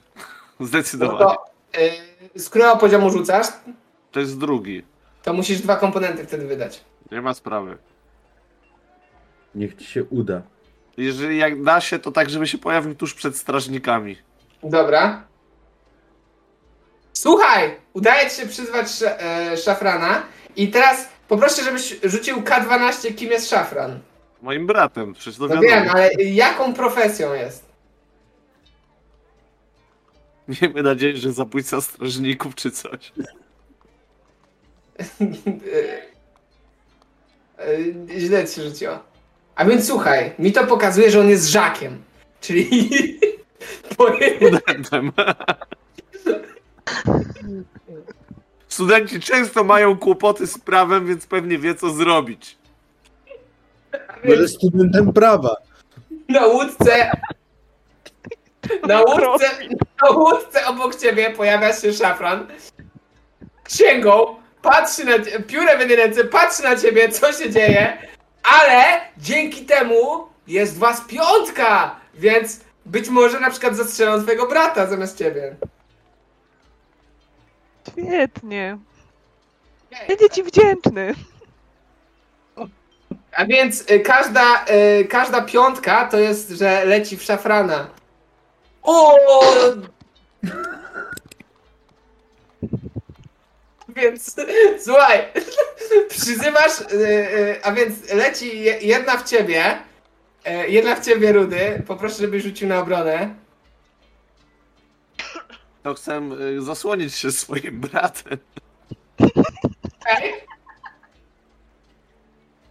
No Zdecydowanie. to y, z którego poziomu rzucasz, To jest drugi. to musisz dwa komponenty wtedy wydać. Nie ma sprawy. Niech ci się uda. Jeżeli jak da się, to tak, żeby się pojawił tuż przed strażnikami. Dobra. Słuchaj, udaje ci się przyzwać sz- e, szafrana i teraz poproszę, żebyś rzucił K12, kim jest szafran. Moim bratem, przecież to No wiadomo. wiem, ale jaką profesją jest? Miejmy nadzieję, że zabójca strażników czy coś. E, e, Źle ci się rzuciło. A więc słuchaj, mi to pokazuje, że on jest żakiem. Czyli. Studentem. Studenci często mają kłopoty z prawem, więc pewnie wie co zrobić. Będę studentem prawa. Na łódce. Na łódce, na łódce obok ciebie pojawia się szafran. Księgą, patrzy na cie- piórem w jednej ręce, patrzy na ciebie, co się dzieje, ale dzięki temu jest was piątka, więc być może na przykład zastrzelą twojego brata zamiast ciebie. Świetnie. Będzie ci wdzięczny. A więc y, każda, y, każda piątka to jest, że leci w szafrana. O! Więc słuchaj, przyzywasz, y, y, a więc leci je- jedna w ciebie, y, jedna w ciebie rudy. Poproszę, żebyś rzucił na obronę. To chcę y, zasłonić się swoim bratem. Okej?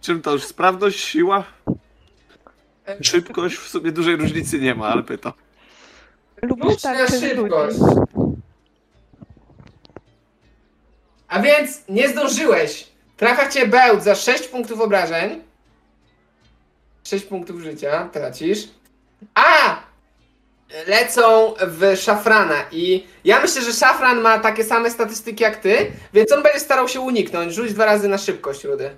Czym to już? Sprawność, siła? Szybkość? W sumie dużej różnicy nie ma, ale pytam. Lubisz tak szybkość. A więc nie zdążyłeś. Trafia cię bełt za 6 punktów obrażeń. 6 punktów życia tracisz. A! Lecą w szafrana i ja myślę, że szafran ma takie same statystyki jak ty, więc on będzie starał się uniknąć. Rzuć dwa razy na szybkość, Rudy.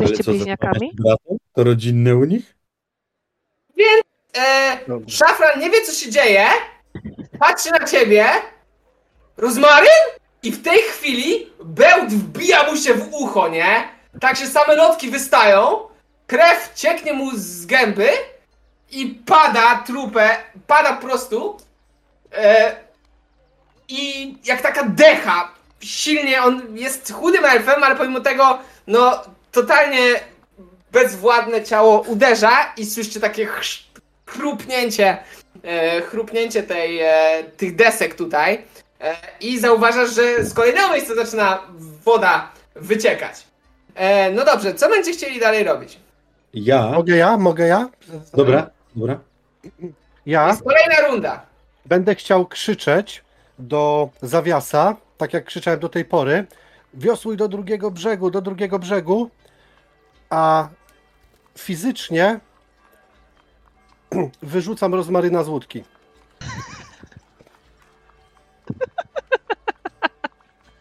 Jesteście bliźniakami? To rodzinne u nich? E, Dobrze. szafran nie wie, co się dzieje. Patrzy na ciebie. Rozmaryn? I w tej chwili bełt wbija mu się w ucho, nie? Tak się same lotki wystają. Krew cieknie mu z gęby. I pada trupę. Pada po prostu. E, I jak taka decha. Silnie on jest chudym elfem, ale pomimo tego, no, totalnie bezwładne ciało uderza i słyszycie takie chrz- chrupnięcie, e, chrupnięcie tej, e, tych desek tutaj e, i zauważasz, że z kolejnego miejsca zaczyna woda wyciekać. E, no dobrze, co będziecie chcieli dalej robić? Ja. Mogę ja? Mogę ja? Dobra, dobra. Ja Jest kolejna runda. będę chciał krzyczeć do zawiasa, tak jak krzyczałem do tej pory. Wiosłuj do drugiego brzegu, do drugiego brzegu, a fizycznie wyrzucam rozmaryna z łódki.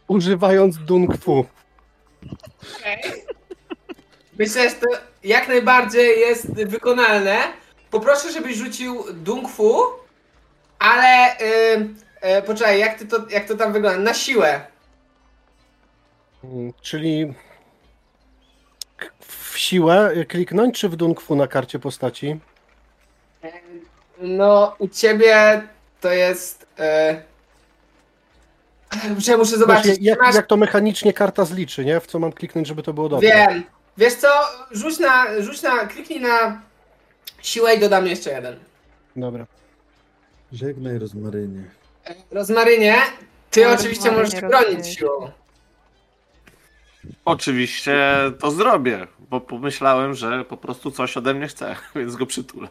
Używając Dung Fu. Myślę, że to jak najbardziej jest wykonalne. Poproszę, żebyś rzucił Dung Fu, ale yy, yy, poczekaj, jak, ty to, jak to tam wygląda? Na siłę. Mm, Czyli w siłę kliknąć, czy w Dung Fu na karcie postaci? No, u ciebie to jest. Yy... Muszę, muszę zobaczyć. Właśnie, jak, masz... jak to mechanicznie karta zliczy, nie? W co mam kliknąć, żeby to było dobre? Wiem. Wiesz co? Rzuć na, rzuć na. Kliknij na siłę i dodam jeszcze jeden. Dobra. Żegnaj rozmarynie. Rozmarynie, ty oczywiście rozmarynie, możesz bronić rozmarynie. siłą. Oczywiście to zrobię, bo pomyślałem, że po prostu coś ode mnie chce, więc go przytulę.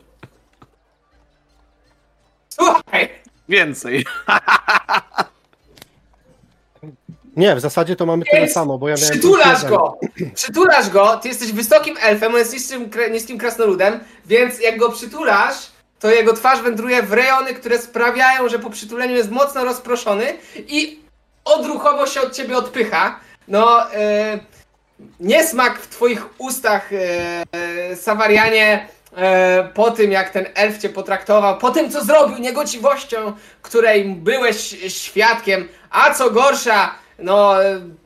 Słuchaj! Więcej. Nie, w zasadzie to mamy tyle samo, bo ja miałem... Przytulasz go! Przytulasz go, ty jesteś wysokim elfem, on jest niskim, niskim krasnoludem, więc jak go przytulasz, to jego twarz wędruje w rejony, które sprawiają, że po przytuleniu jest mocno rozproszony i odruchowo się od ciebie odpycha. No, e, niesmak w twoich ustach, e, Sawarianie, e, po tym jak ten elf cię potraktował, po tym co zrobił, niegodziwością, której byłeś świadkiem, a co gorsza, no,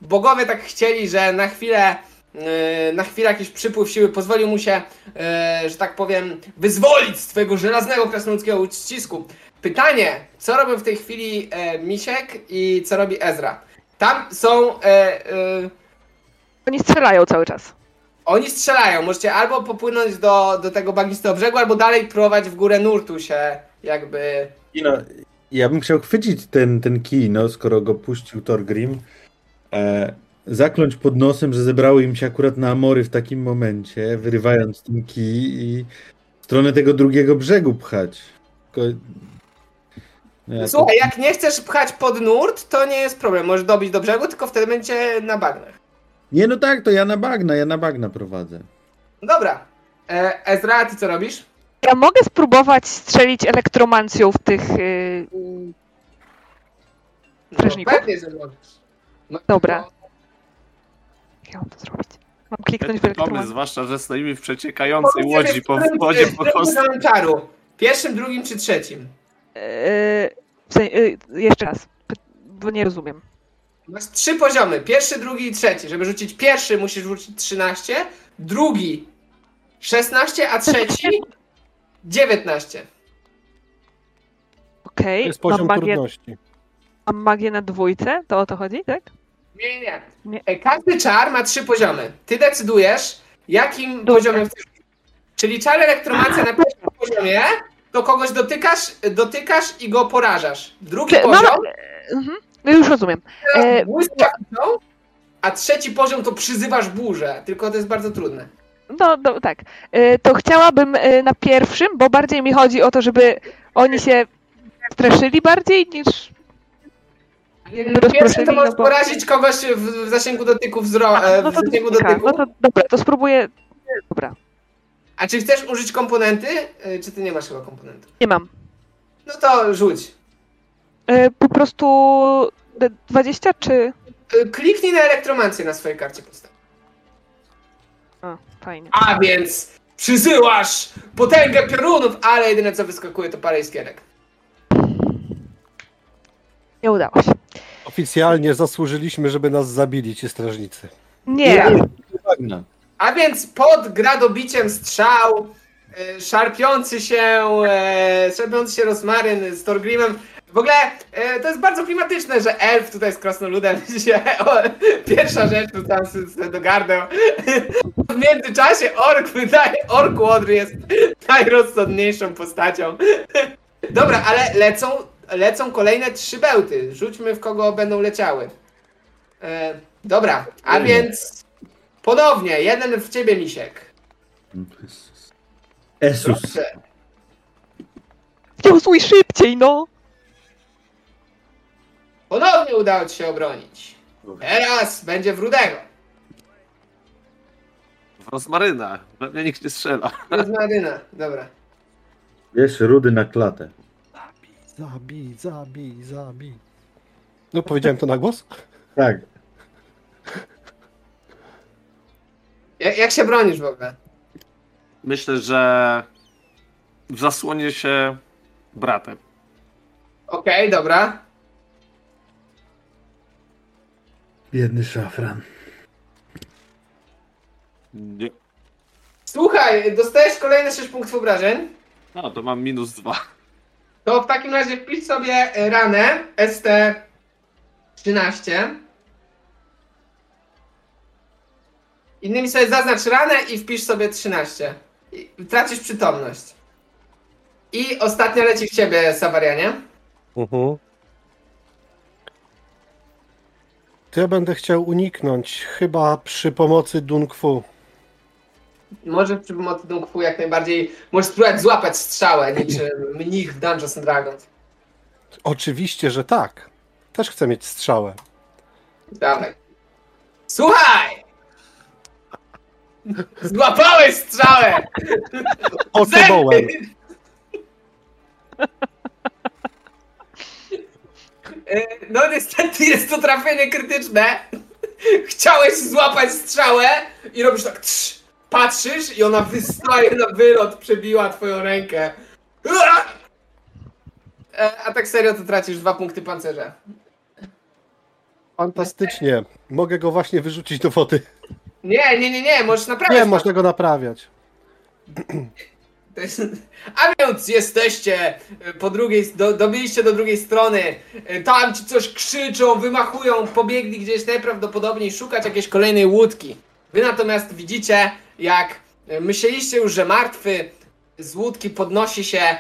bogowie tak chcieli, że na chwilę, e, na chwilę jakiś przypływ siły pozwolił mu się, e, że tak powiem, wyzwolić z twojego żelaznego krasnoludzkiego uścisku. Pytanie, co robią w tej chwili e, Misiek i co robi Ezra? Tam są, e, e, Oni strzelają cały czas. oni strzelają, możecie albo popłynąć do, do tego bagnistego brzegu, albo dalej próbować w górę nurtu się jakby... I no, ja bym chciał chwycić ten, ten kij, no, skoro go puścił Thorgrim. E, zakląć pod nosem, że zebrały im się akurat na Amory w takim momencie, wyrywając ten kij i w stronę tego drugiego brzegu pchać. Tylko... Jako- Słuchaj, jak nie chcesz pchać pod nurt, to nie jest problem, możesz dobić do brzegu, tylko wtedy będzie na bagnach. Nie, no tak, to ja na bagna, ja na bagna prowadzę. Dobra. E, Ezra, ty co robisz? Ja mogę spróbować strzelić elektromancją w tych. y, No, Strażników? pewnie, że możesz. No, Dobra. Jak ja mam to zrobić? Mam kliknąć w elektromancję. zwłaszcza, że stoimy w przeciekającej łodzi po którym- wodzie po którym czaru? Pierwszym, drugim czy trzecim? Yy, w sen- yy, jeszcze raz, Py- bo nie rozumiem. Masz trzy poziomy. Pierwszy, drugi i trzeci. Żeby rzucić pierwszy, musisz rzucić 13, drugi 16, a trzeci 19. To Okej, jest mam, poziom magię, trudności. mam magię na dwójce, to o to chodzi, tak? Nie, nie, nie. Nie. Każdy czar ma trzy poziomy. Ty decydujesz, jakim poziomem chcesz. Czyli czar elektromancja na pierwszym poziomie, to kogoś dotykasz, dotykasz i go porażasz. Drugi Czy- poziom, mam- Mhm, no już rozumiem. E, błyskawiczą, a trzeci poziom to przyzywasz burzę. Tylko to jest bardzo trudne. No, no tak. E, To chciałabym e, na pierwszym, bo bardziej mi chodzi o to, żeby oni się straszyli bardziej niż Pierwszy to możesz no bo... porazić kogoś w, zasięgu dotyku wzro- A, e, no w to zasięgu dotyku. no to dobra, to spróbuję. Dobra, A czy chcesz użyć komponenty? E, Czy ty nie masz chyba komponentów? nie mam. No to rzuć. E, Po prostu D- 20 czy. Kliknij na elektromancję na swojej karcie postaci. A, fajnie. A więc przysyłasz potęgę piorunów, ale jedyne co wyskakuje to parę iskierek. Nie udało się. Oficjalnie zasłużyliśmy, żeby nas zabili ci strażnicy. Nie. Bagna. A więc pod gradobiciem strzał, e, szarpiący się, e, szarpiący się rozmaryn z Torgrimem W ogóle e, to jest bardzo klimatyczne, że elf tutaj z krasnoludem się o, pierwsza rzecz rzucam sobie do gardeł. W międzyczasie ork wydaje, ork łodry jest najrozsądniejszą postacią. Dobra, ale lecą, lecą kolejne trzy bełty. Rzućmy w kogo będą leciały. E, dobra, a więc ponownie, jeden w ciebie, Misiek. Esus. Proszę. Wniosłuj szybciej, no! Ponownie udało ci się obronić. Teraz będzie w Rudego. W rozmaryna. We mnie nikt nie strzela. Jest Maryna, dobra. Wiesz, rudy na klatę. Zabij, zabij, zabij. No powiedziałem to na głos? Tak. Jak, jak się bronisz w ogóle? Myślę, że zasłonię się bratem. Okej, dobra. Biedny szafran. Nie. Słuchaj, dostajesz kolejne 6 punktów obrażeń. No, to mam minus dwa. To w takim razie wpisz sobie ranę ST13. Innymi sobie zaznacz ranę i wpisz sobie 13. I tracisz przytomność. I ostatnia leci w ciebie, Sawarianie. Mhm. To ja będę chciał uniknąć, chyba przy pomocy Dung Fu. Może przy pomocy Dong Fu jak najbardziej możesz spróbować złapać strzałę niczym mnich w Dungeons and Dragons. Oczywiście, że tak. Też chcę mieć strzałę. Dawaj. Słuchaj! Złapałeś strzałę! Okobołem. E, No niestety jest to trafienie krytyczne. Chciałeś złapać strzałę i robisz tak trz, patrzysz i ona wystaje na wylot, przebiła twoją rękę. E, A tak serio to tracisz dwa punkty pancerza. Fantastycznie. Mogę go właśnie wyrzucić do wody. Nie, nie, nie, nie, możesz naprawdę. Nie, można go naprawiać. A więc jesteście e, po drugiej, do, dobiliście do drugiej strony, e, tam ci coś krzyczą, wymachują, pobiegli gdzieś najprawdopodobniej szukać jakiejś kolejnej łódki. Wy natomiast widzicie, jak e, myśleliście już, że martwy z łódki podnosi się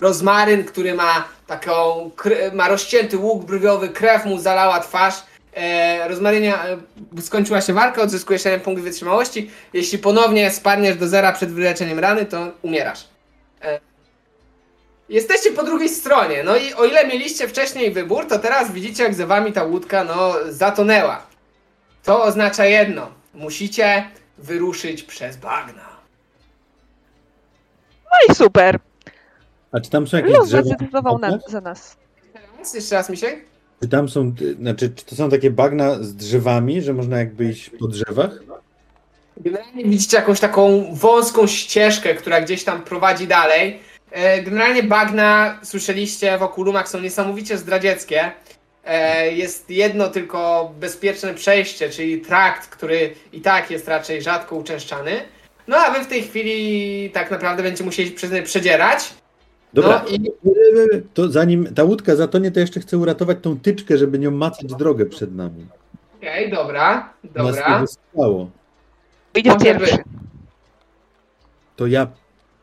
rozmaryn, który ma taką, ma rozcięty łuk brwiowy, krew mu zalała twarz. E, rozmarynia e, skończyła się walka, odzyskujesz jeden punkt wytrzymałości. Jeśli ponownie spadniesz do zera przed wyleczeniem rany, to umierasz. E, jesteście po drugiej stronie, no i o ile mieliście wcześniej wybór, to teraz widzicie, jak za wami ta łódka no, zatonęła. To oznacza jedno. Musicie wyruszyć przez bagna. No i super. A czy tam są jakieś Los drzewa? zadecydował na, za nas. Jeszcze raz, Misiek? Czy tam są, znaczy, czy to są takie bagna z drzewami, że można jakby iść po drzewach? Generalnie widzicie jakąś taką wąską ścieżkę, która gdzieś tam prowadzi dalej. E, Generalnie bagna, słyszeliście, wokół Lumak są niesamowicie zdradzieckie. E, Jest jedno tylko bezpieczne przejście, czyli trakt, który i tak jest raczej rzadko uczęszczany. No a wy w tej chwili tak naprawdę będziecie musieli przez nie przedzierać. Dobra, No i to zanim ta łódka zatonie, to jeszcze chcę uratować tą tyczkę, żeby nią macać drogę przed nami. okej, dobra, Nas nie dobra. wystało. Idziesz Może pierwszy. To ja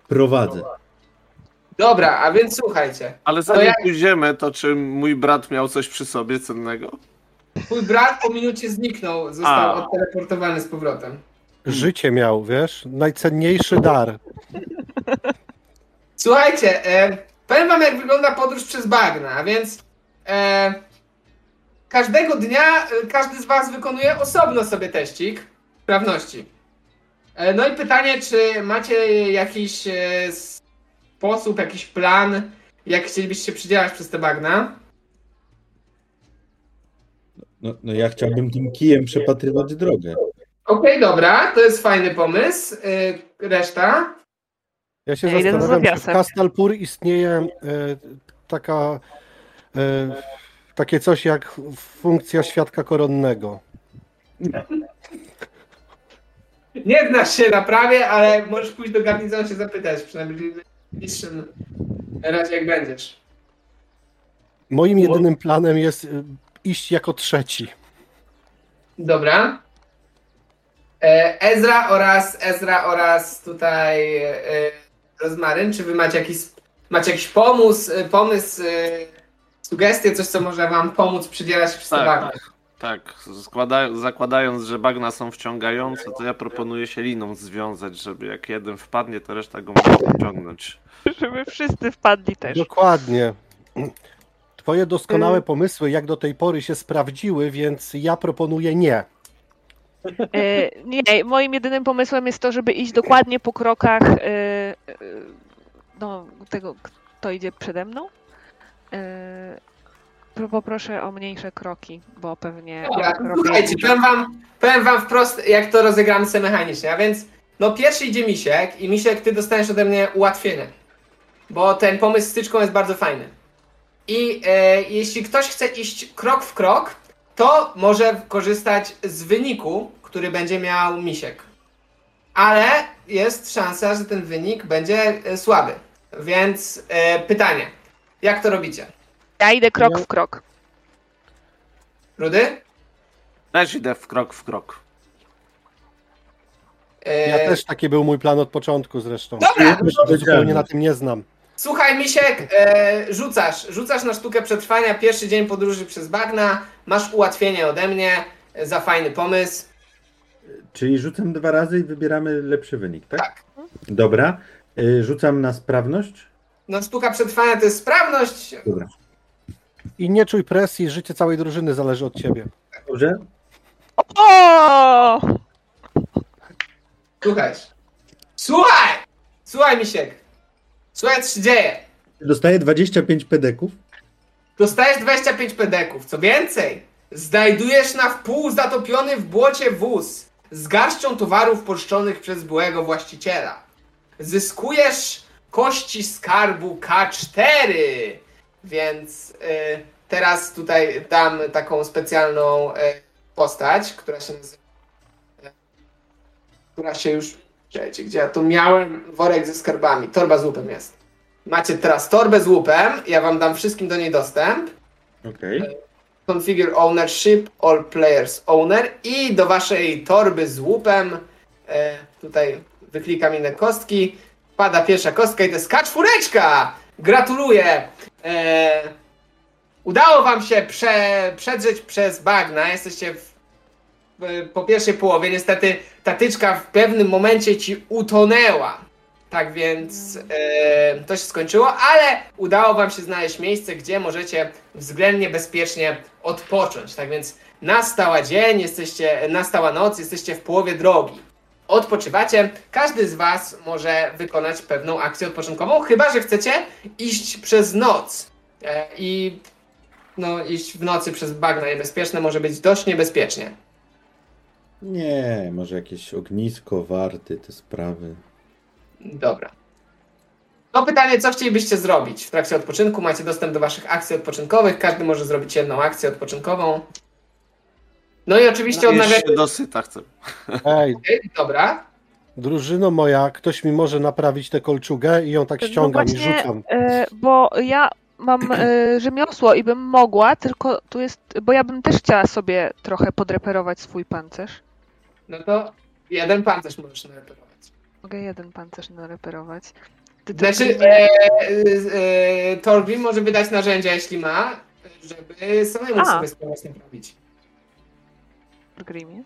prowadzę. Dobra, a więc słuchajcie. Ale zanim pójdziemy, to czy mój brat miał coś przy sobie cennego? Twój brat po minucie zniknął, został A. odteleportowany z powrotem. Życie miał, wiesz? Najcenniejszy dar. Słuchajcie, e, powiem wam jak wygląda podróż przez bagna, a więc e, każdego dnia e, każdy z was wykonuje osobno sobie teścik sprawności. E, no i pytanie, czy macie jakiś e, sposób, jakiś plan, jak chcielibyście przydzielać przez te bagna? No, no ja chciałbym tym kijem przepatrywać drogę. Okej, dobra, to jest fajny pomysł. E, reszta? Ja się Ja zastanawiam, czy w. Kastalpur istnieje e, taka, e, takie coś jak funkcja świadka koronnego. Nie znasz się na prawie, ale możesz pójść do garnizonu się zapytać, przynajmniej w najbliższym razie jak będziesz. Moim jedynym planem jest y, iść jako trzeci. Dobra. E, Ezra oraz Ezra oraz tutaj e, Rozmaryn, czy wy macie jakiś, macie jakiś pomysł, e, pomysł, e, sugestię, coś co może wam pomóc przydzierać się przez te Tak, bagna? Tak, składa, zakładając, że bagna są wciągające, to ja proponuję się liną związać, żeby jak jeden wpadnie, to reszta go może pociągnąć. Żeby wszyscy wpadli też. Dokładnie. Twoje doskonałe pomysły, jak do tej pory się sprawdziły, więc ja proponuję nie. E, nie, moim jedynym pomysłem jest to, żeby iść dokładnie po krokach e, e, no, tego, kto idzie przede mną. Pro- poproszę o mniejsze kroki, bo pewnie Dobra, robię słuchajcie, powiem wam, powiem wam wprost, jak to rozegramy sobie mechanicznie, a więc no pierwszy idzie Misiek i Misiek, ty dostaniesz ode mnie ułatwienie, bo ten pomysł z styczką jest bardzo fajny. I e, jeśli ktoś chce iść krok w krok, to może korzystać z wyniku, który będzie miał Misiek. Ale jest szansa, że ten wynik będzie e, słaby. Więc e, pytanie, jak to robicie? Ja idę krok Ja- w krok. Rudy? Też idę w krok w krok. E, Ja też taki był mój plan od początku zresztą. Dobra, Ja się zupełnie na tym nie znam. Słuchaj, Misiek, e, rzucasz, rzucasz na sztukę przetrwania, pierwszy dzień podróży przez bagna, masz ułatwienie ode mnie e, za fajny pomysł. Czyli rzucam dwa razy i wybieramy lepszy wynik, tak? Tak. Dobra. Y, Rzucam na sprawność. No sztuka przetrwania to jest sprawność. Dobra. I nie czuj presji, życie całej drużyny zależy od ciebie. Dobrze. O! Słuchaj. Słuchaj! Słuchaj, Misiek. Słuchaj, co się dzieje. Dostaję 25 pedeków. Dostajesz 25 pedeków. Co więcej, znajdujesz na wpół zatopiony w błocie wóz z garścią towarów pożyczonych przez byłego właściciela. Zyskujesz kości skarbu K4. Więc y, teraz tutaj dam taką specjalną y, postać, która się nazywa. która się już. Czekajcie, gdzie ja tu miałem worek ze skarbami. Torba z łupem jest. Macie teraz torbę z łupem. Ja wam dam wszystkim do niej dostęp. Okej. Configure Ownership, All Players Owner i do waszej torby z łupem e, tutaj wyklikam inne kostki. Pada pierwsza kostka i to jest K4! Gratuluję! E, udało wam się prze, przedrzeć przez bagna. Jesteście w, po pierwszej połowie. Niestety tatyczka w pewnym momencie ci utonęła. Tak więc e, to się skończyło, ale udało wam się znaleźć miejsce, gdzie możecie względnie bezpiecznie odpocząć. Tak więc nastała dzień, jesteście, nastała noc, jesteście w połowie drogi. Odpoczywacie, każdy z was może wykonać pewną akcję odpoczynkową, chyba że chcecie iść przez noc. E, I no, iść w nocy przez bagna niebezpieczne może być dość niebezpiecznie. Nie, może jakieś ognisko, warty, te sprawy. Dobra. To pytanie, co chcielibyście zrobić w trakcie odpoczynku? Macie dostęp do waszych akcji odpoczynkowych. Każdy może zrobić jedną akcję odpoczynkową. No i oczywiście Jeść odnawiacie. się dosyta chcę. Ej, Dobra. drużyno moja, ktoś mi może naprawić tę kolczugę i ją tak ściągam no i właśnie, rzucam. e, bo ja mam e, rzemiosło i bym mogła, tylko tu jest, bo ja bym też chciała sobie trochę podreperować swój pancerz. No to jeden pancerz możesz nareperować. Mogę jeden pancerz nareperować. Ty to Znaczy, nie- e, e, e, Torgrim może wydać narzędzia, jeśli ma, żeby samemu A. sobie sprawę naprawić. w Grimie.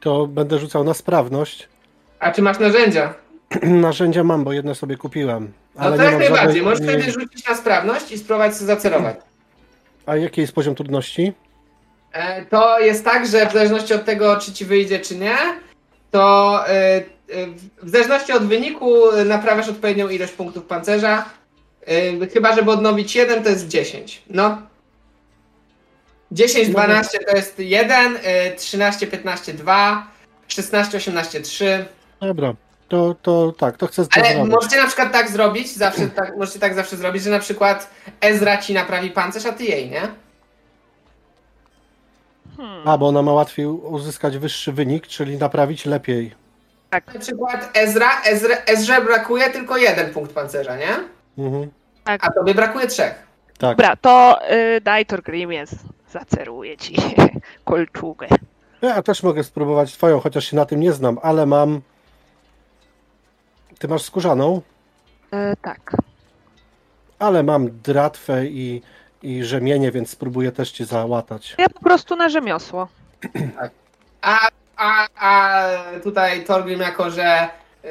To będę rzucał na sprawność. A czy masz narzędzia? Narzędzia mam, bo jedne sobie kupiłem. No Ale to nie jak najbardziej. żadnej- Możesz wtedy rzucić na sprawność i spróbować sobie zacelować. A jaki jest poziom trudności? E, To jest tak, że w zależności od tego, czy ci wyjdzie, czy nie, to e, e, w zależności od wyniku naprawiasz odpowiednią ilość punktów pancerza. Chyba, żeby odnowić jeden, to jest 10. No. 10, 12 to jest 1, e, 13, 15, 2, 16, 18, 3. Dobra, to, to tak, to chcę Ale zrobić. możecie na przykład tak zrobić, zawsze tak, możecie tak zawsze zrobić, że na przykład Ezra ci naprawi pancerz, a ty jej, nie? Hmm. A, bo ona ma łatwiej uzyskać wyższy wynik, czyli naprawić lepiej. Na przykład Ezra, Ezra Ezrze brakuje tylko jeden punkt pancerza, nie? Mhm. A tobie brakuje trzech. Tak. Dobra, to y, daj Torgrimie, z- zaceruję ci kolczugę. Ja też mogę spróbować twoją, chociaż się na tym nie znam, ale mam. Ty masz skórzaną, E, tak. ale mam dratwę i, i rzemienie, więc spróbuję też cię załatać. Ja po prostu na rzemiosło. A, a, a tutaj Torgrim jako, że y,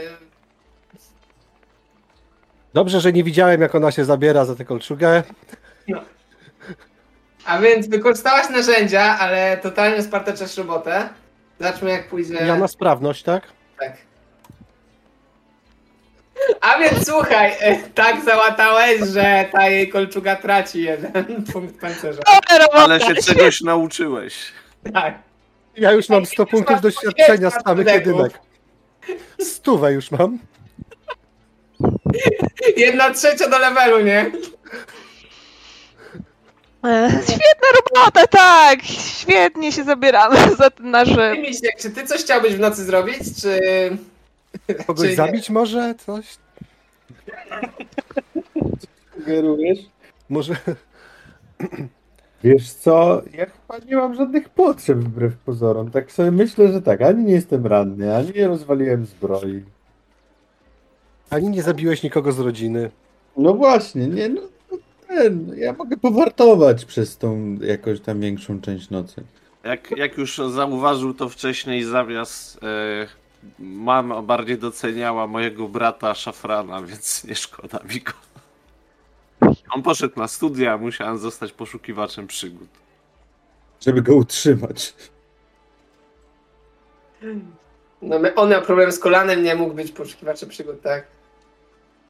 Dobrze, że nie widziałem, jak ona się zabiera za tę kolczugę. A więc wykorzystałaś narzędzia, ale totalnie spartaczesz robotę. Zobaczmy jak pójdzie. Ja na sprawność, tak? Tak. A więc słuchaj, e, tak załatałeś, że ta jej kolczuga traci jeden punkt pancerza. Ale się czegoś nauczyłeś. Tak. Ja już mam 100 punktów doświadczenia z samych jedynek. Stówę już mam. Jedna trzecia do levelu, nie? E, świetna robota, tak! Świetnie się zabieramy za ten nasze... Misiek, czy ty coś chciałbyś w nocy zrobić, czy... Kogoś Czyli- zabić może? Coś? Sugerujesz? Może. Wiesz co, ja chyba nie mam żadnych potrzeb wbrew pozorom. Tak sobie myślę, że tak, ani nie jestem ranny, ani nie rozwaliłem zbroi. Ani nie zabiłeś nikogo z rodziny. No właśnie, nie no, no ten, ja mogę powartować przez tą jakąś tam większą część nocy. Jak, jak już zauważył to wcześniej, zawias e, mama bardziej doceniała mojego brata Szafrana, więc nie szkoda mi go. On poszedł na studia, musiałem zostać poszukiwaczem przygód. Żeby go utrzymać. No, on miał problem z kolanem, nie mógł być poszukiwaczem przygód, tak?